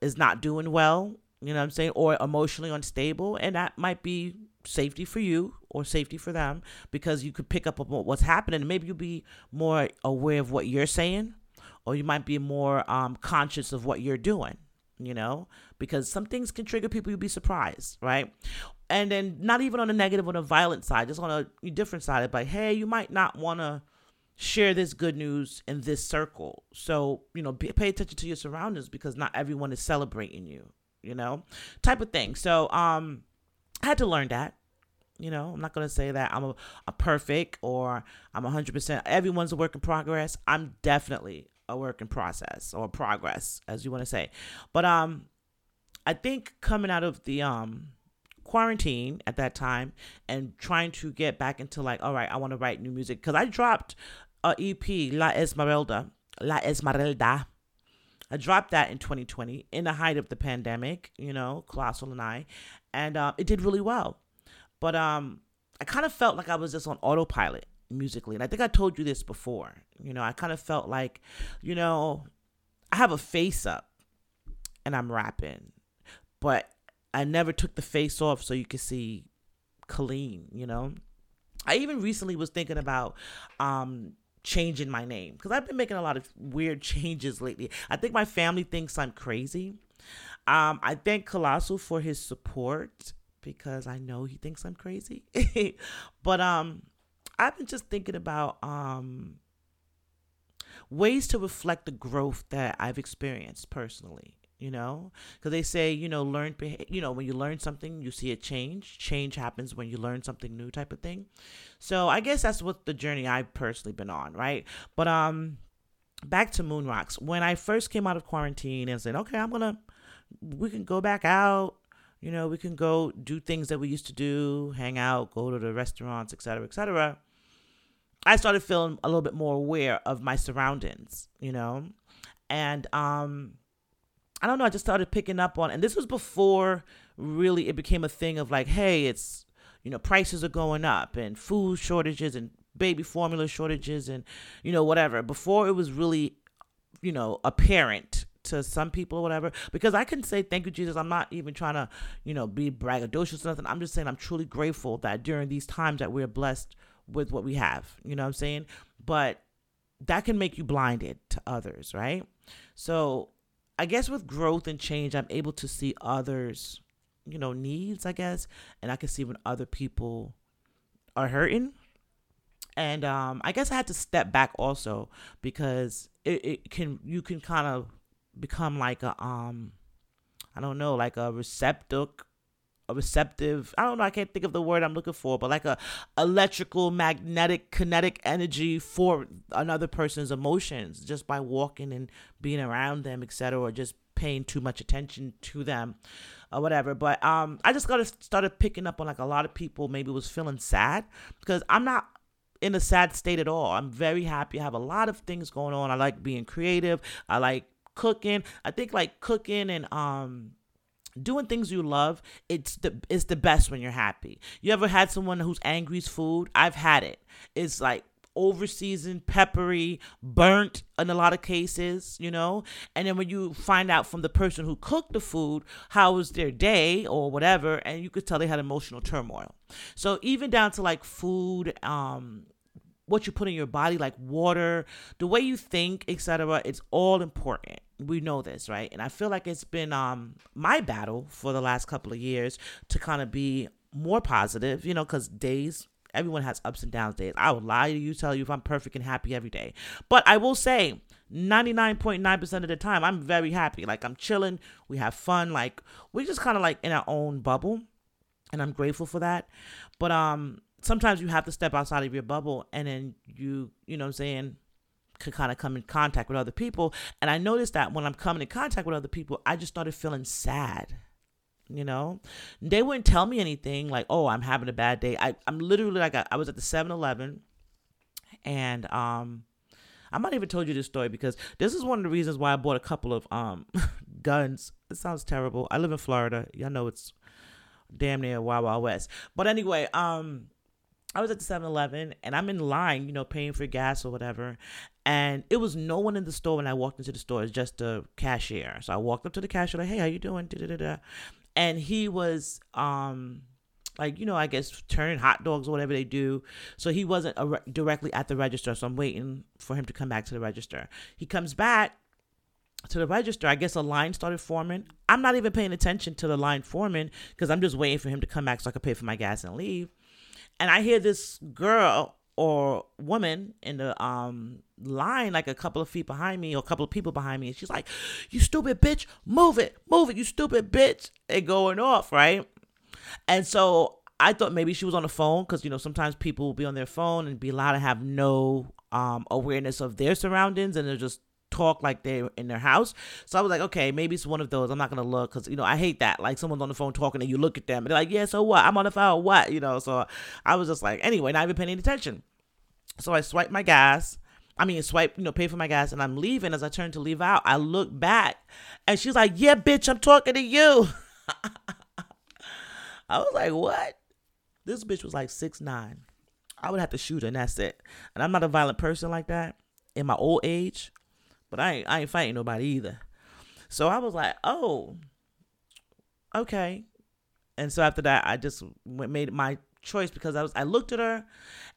is not doing well, you know what I'm saying, or emotionally unstable, and that might be safety for you or safety for them because you could pick up on what's happening. Maybe you'll be more aware of what you're saying or you might be more um, conscious of what you're doing you know because some things can trigger people. You'll be surprised right? And then not even on a negative on a violent side just on a different side like hey you might not want to share this good news in this circle. So you know be, pay attention to your surroundings because not everyone is celebrating you you know type of thing. So um i had to learn that you know? I'm not going to say that i'm a, a perfect or i'm 100% everyone's a work in progress. I'm definitely a work in process or progress as you want to say. But um i think coming out of the um quarantine at that time and trying to get back into like, all right, I want to write new music because I dropped a EP, La Esmeralda, La Esmeralda. I dropped that in 2020 in the height of the pandemic, you know, Colossal and I, and uh, it did really well. But um, I kind of felt like I was just on autopilot musically, and I think I told you this before. You know, I kind of felt like, you know, I have a face up, and I'm rapping, but I never took the face off so you could see Colleen, you know? I even recently was thinking about um changing my name because I've been making a lot of weird changes lately. I think my family thinks I'm crazy. Um, I thank Colossal for his support because I know he thinks I'm crazy. but um, I've been just thinking about um ways to reflect the growth that I've experienced personally you know? Because they say you know learn you know when you learn something you see a change. Change happens when you learn something new type of thing. So i guess that's what the journey i've personally been on right? But um back to moon rocks. When i first came out of quarantine and said okay i'm gonna we can go back out you know we can go do things that we used to do hang out go to the restaurants etc etc i started feeling a little bit more aware of my surroundings you know and um I don't know, I just started picking up on and this was before really it became a thing of like, hey, it's you know, prices are going up and food shortages and baby formula shortages and you know, whatever. Before it was really, you know, apparent to some people or whatever. Because I can say thank you, Jesus. I'm not even trying to, you know, be braggadocious or nothing. I'm just saying I'm truly grateful that during these times that we're blessed with what we have. You know what I'm saying? But that can make you blinded to others, right? So I guess with growth and change, I'm able to see others, you know, needs, I guess, and I can see when other people are hurting. And um, I guess I had to step back also because it, it can you can kind of become like a um I don't know, like a receptor a receptive i don't know i can't think of the word i'm looking for but like a electrical magnetic kinetic energy for another person's emotions just by walking and being around them etc or just paying too much attention to them or whatever. But um i just got to started picking up on like a lot of people maybe was feeling sad because i'm not in a sad state at all. I'm very happy. I have a lot of things going on. I like being creative. I like cooking. I think like cooking and um doing things you love it's the it's the best when you're happy. You ever had someone who's angry's food? I've had it. It's like over seasoned peppery burnt in a lot of cases you know? And then when you find out from the person who cooked the food how was their day or whatever and you could tell they had emotional turmoil. So even down to like food um what you put in your body like water the way you think etc it's all important we know this right? And i feel like it's been um my battle for the last couple of years to kind of be more positive you know because days everyone has ups and downs days. I would lie to you tell you if i'm perfect and happy every day. But i will say 99.9% of the time i'm very happy. Like i'm chilling we have fun like we're just kind of like in our own bubble and i'm grateful for that. But um sometimes you have to step outside of your bubble and then you you know what i'm saying could kind of come in contact with other people. And I noticed that when I'm coming in contact with other people, I just started feeling sad. You know, they wouldn't tell me anything like, oh, I'm having a bad day. I, I'm literally like, I, was at the 7 Eleven and, um, I might even told you this story because this is one of the reasons why I bought a couple of um guns. It sounds terrible. I live in Florida. Y'all know it's damn near Wild Wild West. But anyway, um I was at the 7-Eleven and I'm in line, you know, paying for gas or whatever. And it was no one in the store when I walked into the store. It's just the cashier. So I walked up to the cashier like, "Hey, how you doing?" Da-da-da-da. And he was um like you know I guess turning hot dogs or whatever they do. So he wasn't re- directly at the register. So I'm waiting for him to come back to the register. He comes back to the register. I guess a line started forming. I'm not even paying attention to the line forming because I'm just waiting for him to come back so I can pay for my gas and leave and I hear this girl or woman in the um line like a couple of feet behind me or a couple of people behind me and she's like you stupid bitch move it move it you stupid bitch and going off right? And so i thought maybe she was on the phone because you know sometimes people will be on their phone and be allowed to have no um awareness of their surroundings and they're just talk like they're in their house. So I was like, okay, maybe it's one of those. I'm not gonna look because you know I hate that. Like someone's on the phone talking and you look at them and they're like, yeah, so what? I'm on the phone. What? You know. So I was just like, anyway, not even paying any attention. So I swipe my gas. I mean, swipe, you know, pay for my gas, and I'm leaving. As I turn to leave out, I look back, and she's like, "Yeah, bitch, I'm talking to you." I was like, "What?" This bitch was like six nine. I would have to shoot her, and that's it. And I'm not a violent person like that. In my old age, but I ain't, I ain't fighting nobody either. So I was like, oh, okay. And so after that, I just made my choice because I was I looked at her,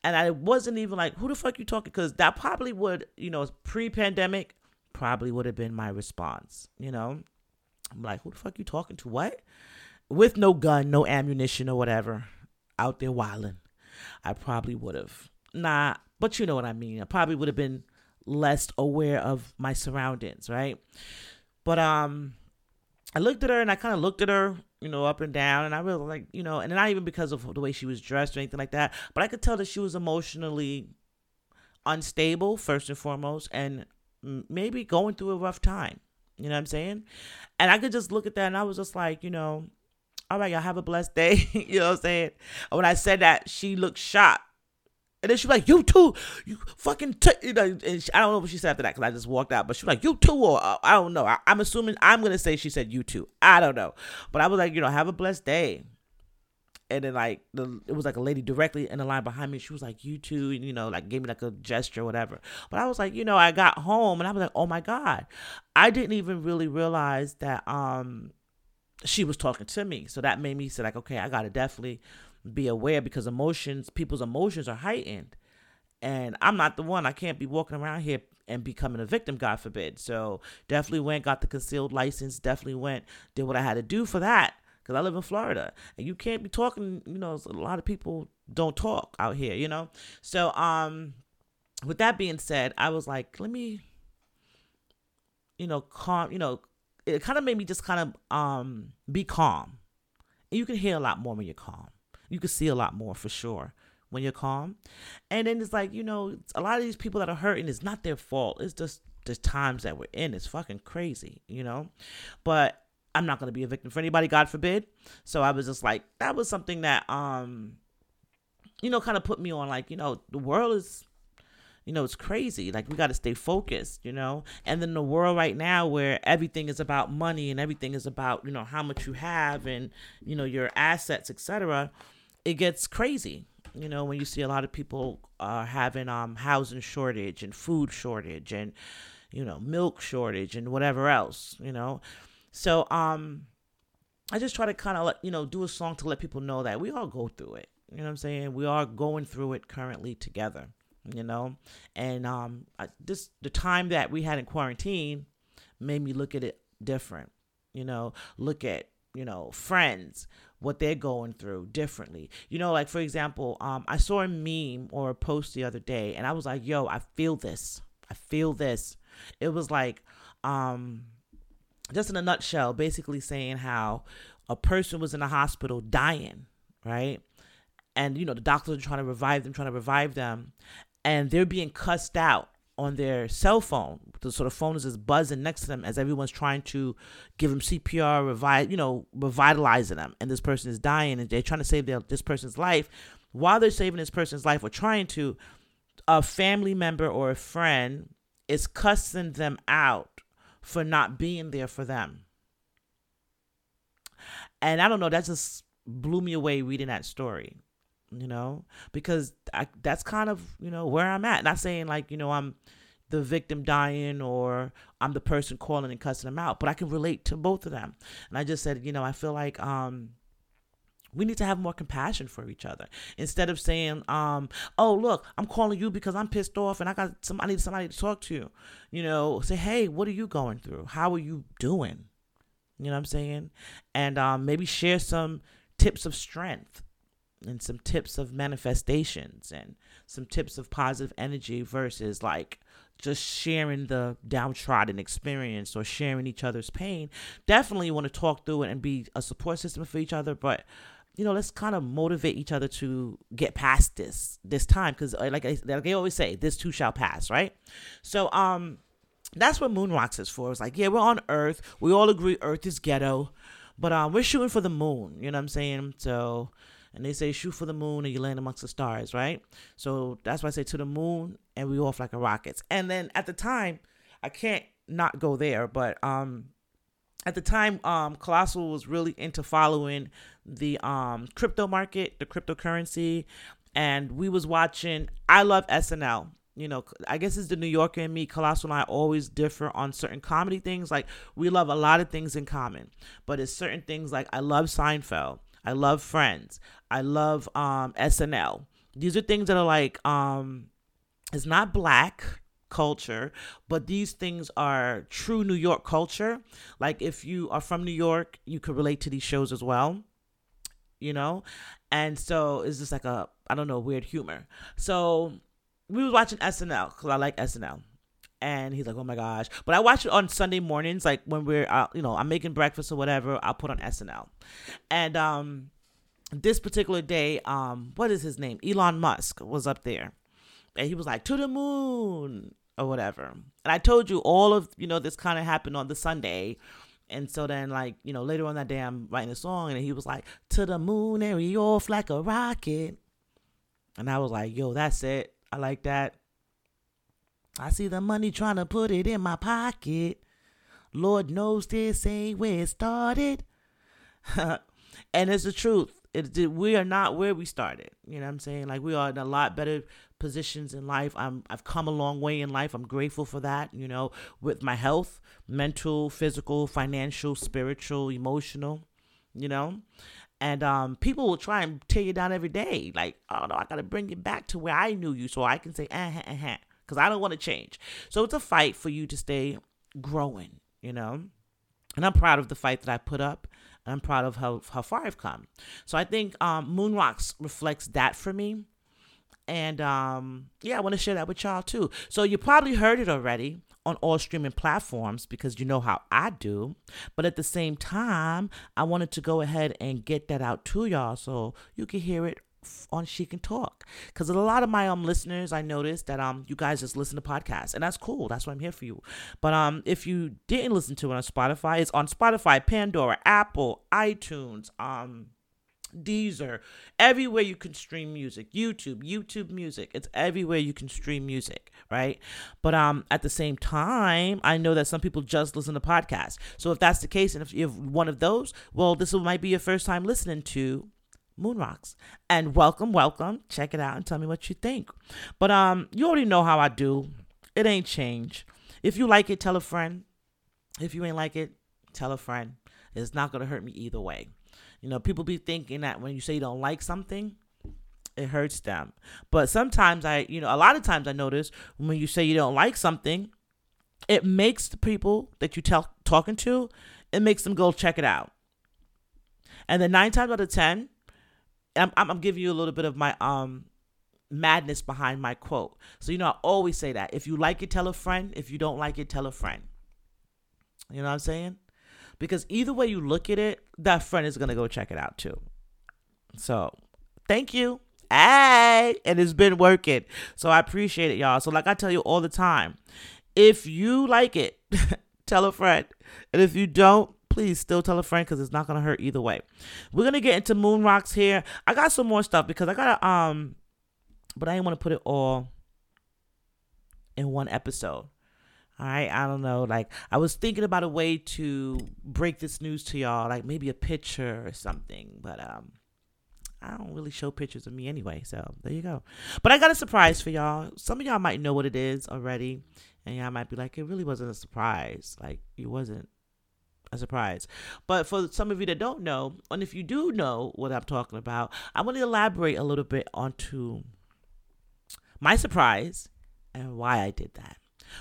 and I wasn't even like, who the fuck you talking? Because that probably would, you know, pre-pandemic, probably would have been my response. You know, I'm like, who the fuck you talking to? What? With no gun, no ammunition or whatever, out there wilding. I probably would have. Nah, but you know what I mean. I probably would have been less aware of my surroundings, right? But um I looked at her and I kind of looked at her, you know, up and down, and I really like, you know, and not even because of the way she was dressed or anything like that, but I could tell that she was emotionally unstable first and foremost, and maybe going through a rough time. You know what I'm saying? And I could just look at that, and I was just like, you know, all right, y'all have a blessed day. you know what I'm saying? when I said that, she looked shocked. And then she was like, "You too, you fucking," t-, you know. And she, I don't know what she said after that because I just walked out. But she was like, "You too," or uh, I don't know. I, am assuming I'm gonna say she said "you too." I don't know, but I was like, you know, have a blessed day. And then like the, it was like a lady directly in the line behind me. She was like, "You too," and you know, like gave me like a gesture, whatever. But I was like, you know, I got home and I was like, "Oh my god," I didn't even really realize that um she was talking to me. So that made me say like, okay, I gotta definitely be aware because emotions, people's emotions are heightened. And I'm not the one. I can't be walking around here and becoming a victim, God forbid. So definitely went, got the concealed license, definitely went, did what I had to do for that. Because I live in Florida. And you can't be talking, you know, a lot of people don't talk out here, you know? So um with that being said, I was like, let me you know, calm, you know, it kind of made me just kind of um be calm. And you can hear a lot more when you're calm. You can see a lot more for sure when you're calm. And then it's like, you know, a lot of these people that are hurting is not their fault. It's just the times that we're in. It's fucking crazy, you know? But I'm not to be a victim for anybody, God forbid. So I was just like, that was something that, um, you know, kind of put me on like, you know, the world is you know, it's crazy. Like we got to stay focused, you know. And then the world right now where everything is about money and everything is about, you know, how much you have and, you know, your assets, etc. It gets crazy. You know, when you see a lot of people are having um housing shortage and food shortage and you know, milk shortage and whatever else, you know. So um I just try to kind of let, you know, do a song to let people know that we all go through it. You know what I'm saying? We are going through it currently together you know and um I, this the time that we had in quarantine made me look at it different you know look at you know friends what they're going through differently. You know like for example um i saw a meme or a post the other day and i was like yo i feel this. I feel this. It was like um just in a nutshell basically saying how a person was in a hospital dying right? And you know the doctors are trying to revive them trying to revive them and they're being cussed out on their cell phone. The sort of phone is just buzzing next to them as everyone's trying to give them CPR, revive, you know, revitalizing them. And this person is dying, and they're trying to save their, this person's life. While they're saving this person's life or trying to, a family member or a friend is cussing them out for not being there for them. And I don't know, that just blew me away reading that story you know, because I, that's kind of, you know, where I'm at. Not saying like, you know, I'm the victim dying or I'm the person calling and cussing them out, but I can relate to both of them. And I just said, you know, I feel like, um, we need to have more compassion for each other instead of saying, um, "Oh, look, I'm calling you because I'm pissed off and I got some. I need somebody to talk to." You know, say, "Hey, what are you going through? How are you doing?" You know what I'm saying? And um, maybe share some tips of strength and some tips of manifestations and some tips of positive energy versus like just sharing the downtrodden experience or sharing each other's pain. Definitely want to talk through it and be a support system for each other, but you know, let's kind of motivate each other to get past this this time because, uh, like I, like I always say, this too shall pass, right? So, um, that's what Moon Rocks is for. It's like, yeah, we're on Earth. We all agree Earth is ghetto, but um, we're shooting for the moon. You know what I'm saying? So and they say shoot for the moon and you land amongst the stars, right? So that's why I say to the moon and we off like a rockets. And then at the time, I can't not go there, but um at the time um Colossal was really into following the um crypto market, the cryptocurrency, and we was watching I love SNL you know, I guess it's the New Yorker and me. Colossal and I always differ on certain comedy things. Like we love a lot of things in common, but it's certain things like I love Seinfeld. I love Friends. I love um, SNL. These are things that are like um, it's not black culture, but these things are true New York culture. Like if you are from New York, you could relate to these shows as well. You know, and so it's just like a I don't know weird humor. So we was watching SNL because I like SNL and he's like, "Oh my gosh!" But I watch it on Sunday mornings, like when we're, uh, you know, I'm making breakfast or whatever. I'll put on SNL, and um, this particular day, um, what is his name? Elon Musk was up there, and he was like, "To the moon." Or whatever, and I told you all of you know this kind of happened on the Sunday, and so then, like, you know, later on that day, I'm writing a song, and he was like, To the moon and we off like a rocket. And I was like, Yo, that's it. I like that. I see the money trying to put it in my pocket. Lord knows this ain't where it started. and it's the truth. It, it, we are not where we started. You know what I'm saying? Like we are in a lot better positions in life. I'm I've come a long way in life. I'm grateful for that, you know, with my health, mental, physical, financial, spiritual, emotional, you know. And um, people will try and tear you down every day. Like, oh no, I gotta bring you back to where I knew you so I can say, uh huh, uh huh because I don't want to change. So it's a fight for you to stay growing, you know? And I'm proud of the fight that I put up. I'm proud of how, how far I've come. So I think um, Moon Rocks reflects that for me. And um, yeah, I want to share that with y'all too. So you probably heard it already on all streaming platforms because you know how I do. But at the same time, I wanted to go ahead and get that out to y'all so you can hear it on She Can Talk. Because a lot of my um listeners, I noticed that um you guys just listen to podcasts, and that's cool. That's why I'm here for you. But um if you didn't listen to it on Spotify, it's on Spotify, Pandora, Apple, iTunes, um Deezer, everywhere you can stream music, YouTube, YouTube Music. It's everywhere you can stream music, right? But um, at the same time, I know that some people just listen to podcasts. So if that's the case, and if you're one of those, well, this might be your first time listening to Moon Rocks. And welcome, welcome. Check it out and tell me what you think. But um, you already know how I do. It ain't changed. If you like it, tell a friend. If you ain't like it, tell a friend. It's not gonna hurt me either way. You know, people be thinking that when you say you don't like something, it hurts them. But sometimes I, you know, a lot of times I notice when you say you don't like something, it makes the people that you tell talking to, it makes them go check it out. And then nine times out of ten, I'm, I'm giving you a little bit of my um madness behind my quote. So you know, I always say that if you like it, tell a friend. If you don't like it, tell a friend. You know what I'm saying? Because either way you look at it, that friend is gonna go check it out too. So thank you. Hey, and it's been working. So I appreciate it, y'all. So like I tell you all the time, if you like it, tell a friend. And if you don't, please still tell a friend because it's not gonna hurt either way. We're gonna get into moon rocks here. I got some more stuff because I gotta um, but I didn't want to put it all in one episode. All right, I don't know. Like I was thinking about a way to break this news to y'all, like maybe a picture or something, but um. I don't really show pictures of me anyway, so there you go. But I got a surprise for y'all. Some of y'all might know what it is already, and y'all might be like, it really wasn't a surprise. Like, it wasn't a surprise. But for some of you that don't know, and if you do know what I'm talking about, I'm going to elaborate a little bit onto my surprise and why I did that.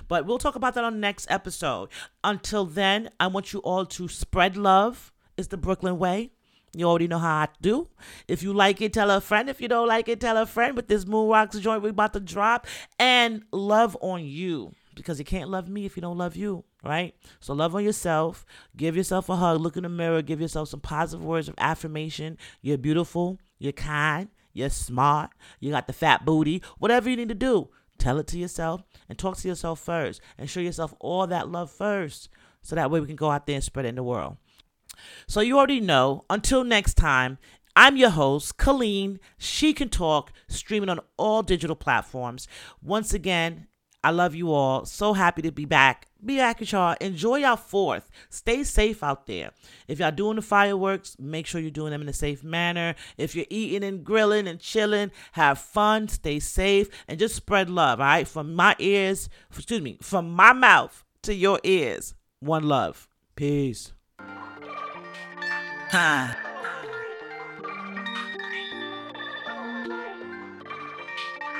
But we'll talk about that on the next episode. Until then, I want you all to spread love. It's the Brooklyn way. You already know how I do. If you like it, tell a friend. If you don't like it, tell a friend. With this Moon Rocks joint we about to drop. And love on you. Because you can't love me if you don't love you right? So love on yourself. Give yourself a hug. Look in the mirror. Give yourself some positive words of affirmation. You're beautiful. You're kind. You're smart. You got the fat booty. Whatever you need to do, tell it to yourself and talk to yourself first and show yourself all that love first. So that way we can go out there and spread it in the world. So you already know. Until next time, I'm your host, Colleen. She can talk, streaming on all digital platforms. Once again, I love you all. So happy to be back be back with y'all. Enjoy y'all fourth. Stay safe out there. If y'all doing the fireworks, make sure you're doing them in a safe manner. If you're eating and grilling and chilling, have fun, stay safe, and just spread love. All right, from my ears, excuse me, from my mouth to your ears. One love. Peace. Huh.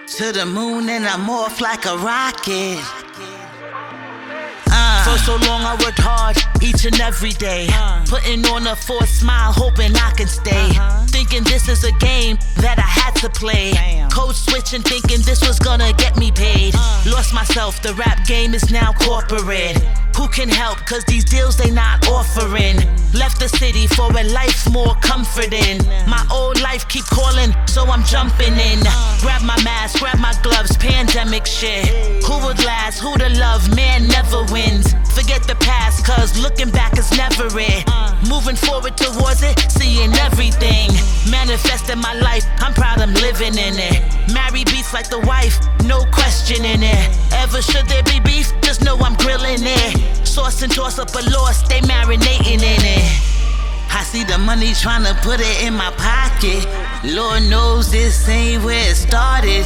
To the moon and I'm off like a rocket. For so long I worked hard each and every day. Uh-huh. Putting on a forced smile, hoping I can stay. Uh-huh. Thinking this is a game that I had to play. Code switching, thinking this was gonna get me paid. Uh-huh. Lost myself, the rap game is now corporate. Who can help? Cause these deals they not offering. Left the city for a life more comforting. My old life keep calling, so I'm jumping in. Grab my mask, grab my gloves, pandemic shit. Who would last? Who to love? Man never wins. Forget the past, cause looking back is never it. Moving forward towards it, seeing everything. Manifesting my life, I'm proud I'm living in it. Marry beats like the wife, no question in it. Ever should there be beef, just know I'm grilling it. Sauce and toss up a loss, they marinating in it. I see the money trying to put it in my pocket. Lord knows this ain't where it started.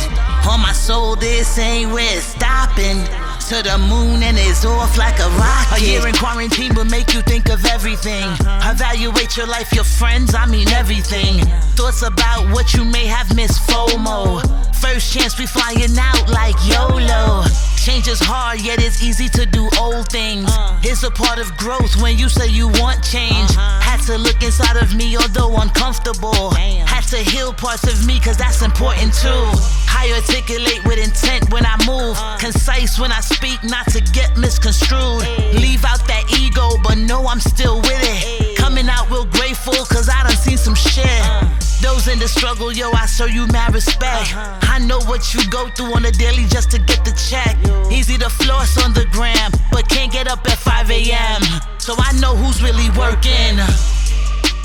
On my soul, this ain't where it's stopping to the moon and it's off like a rocket. A year in quarantine will make you think of everything. Uh-huh. Evaluate your life, your friends, I mean everything. Thoughts about what you may have missed FOMO. First chance we flying out like YOLO. Change is hard, yet it's easy to do old things. Uh. It's a part of growth when you say you want change. Had Had to look inside of me, although uncomfortable. Had to heal parts of me, cause that's important too. I articulate with intent when I move. Uh. Concise when I speak, not to get misconstrued. Leave out that ego, but know I'm still with it. Coming out real grateful, cause I done seen some shit. Uh. Those in the struggle, yo, I show you mad respect. Uh-huh. I know what you go through on a daily just to get the check. Easy to floss on the gram, but can't get up at 5 a.m. So I know who's really working.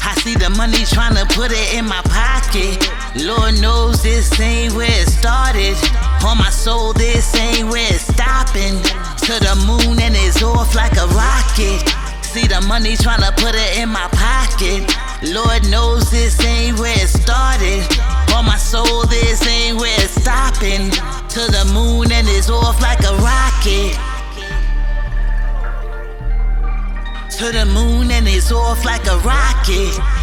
I see the money tryna put it in my pocket. Lord knows this ain't where it started. On my soul, this ain't where it's stopping. To the moon and it's off like a rocket. See the money tryna put it in my pocket. Lord knows this ain't where it started. On my soul, this ain't where it's stopping. To the moon and it's off like a rocket. To the moon and it's off like a rocket.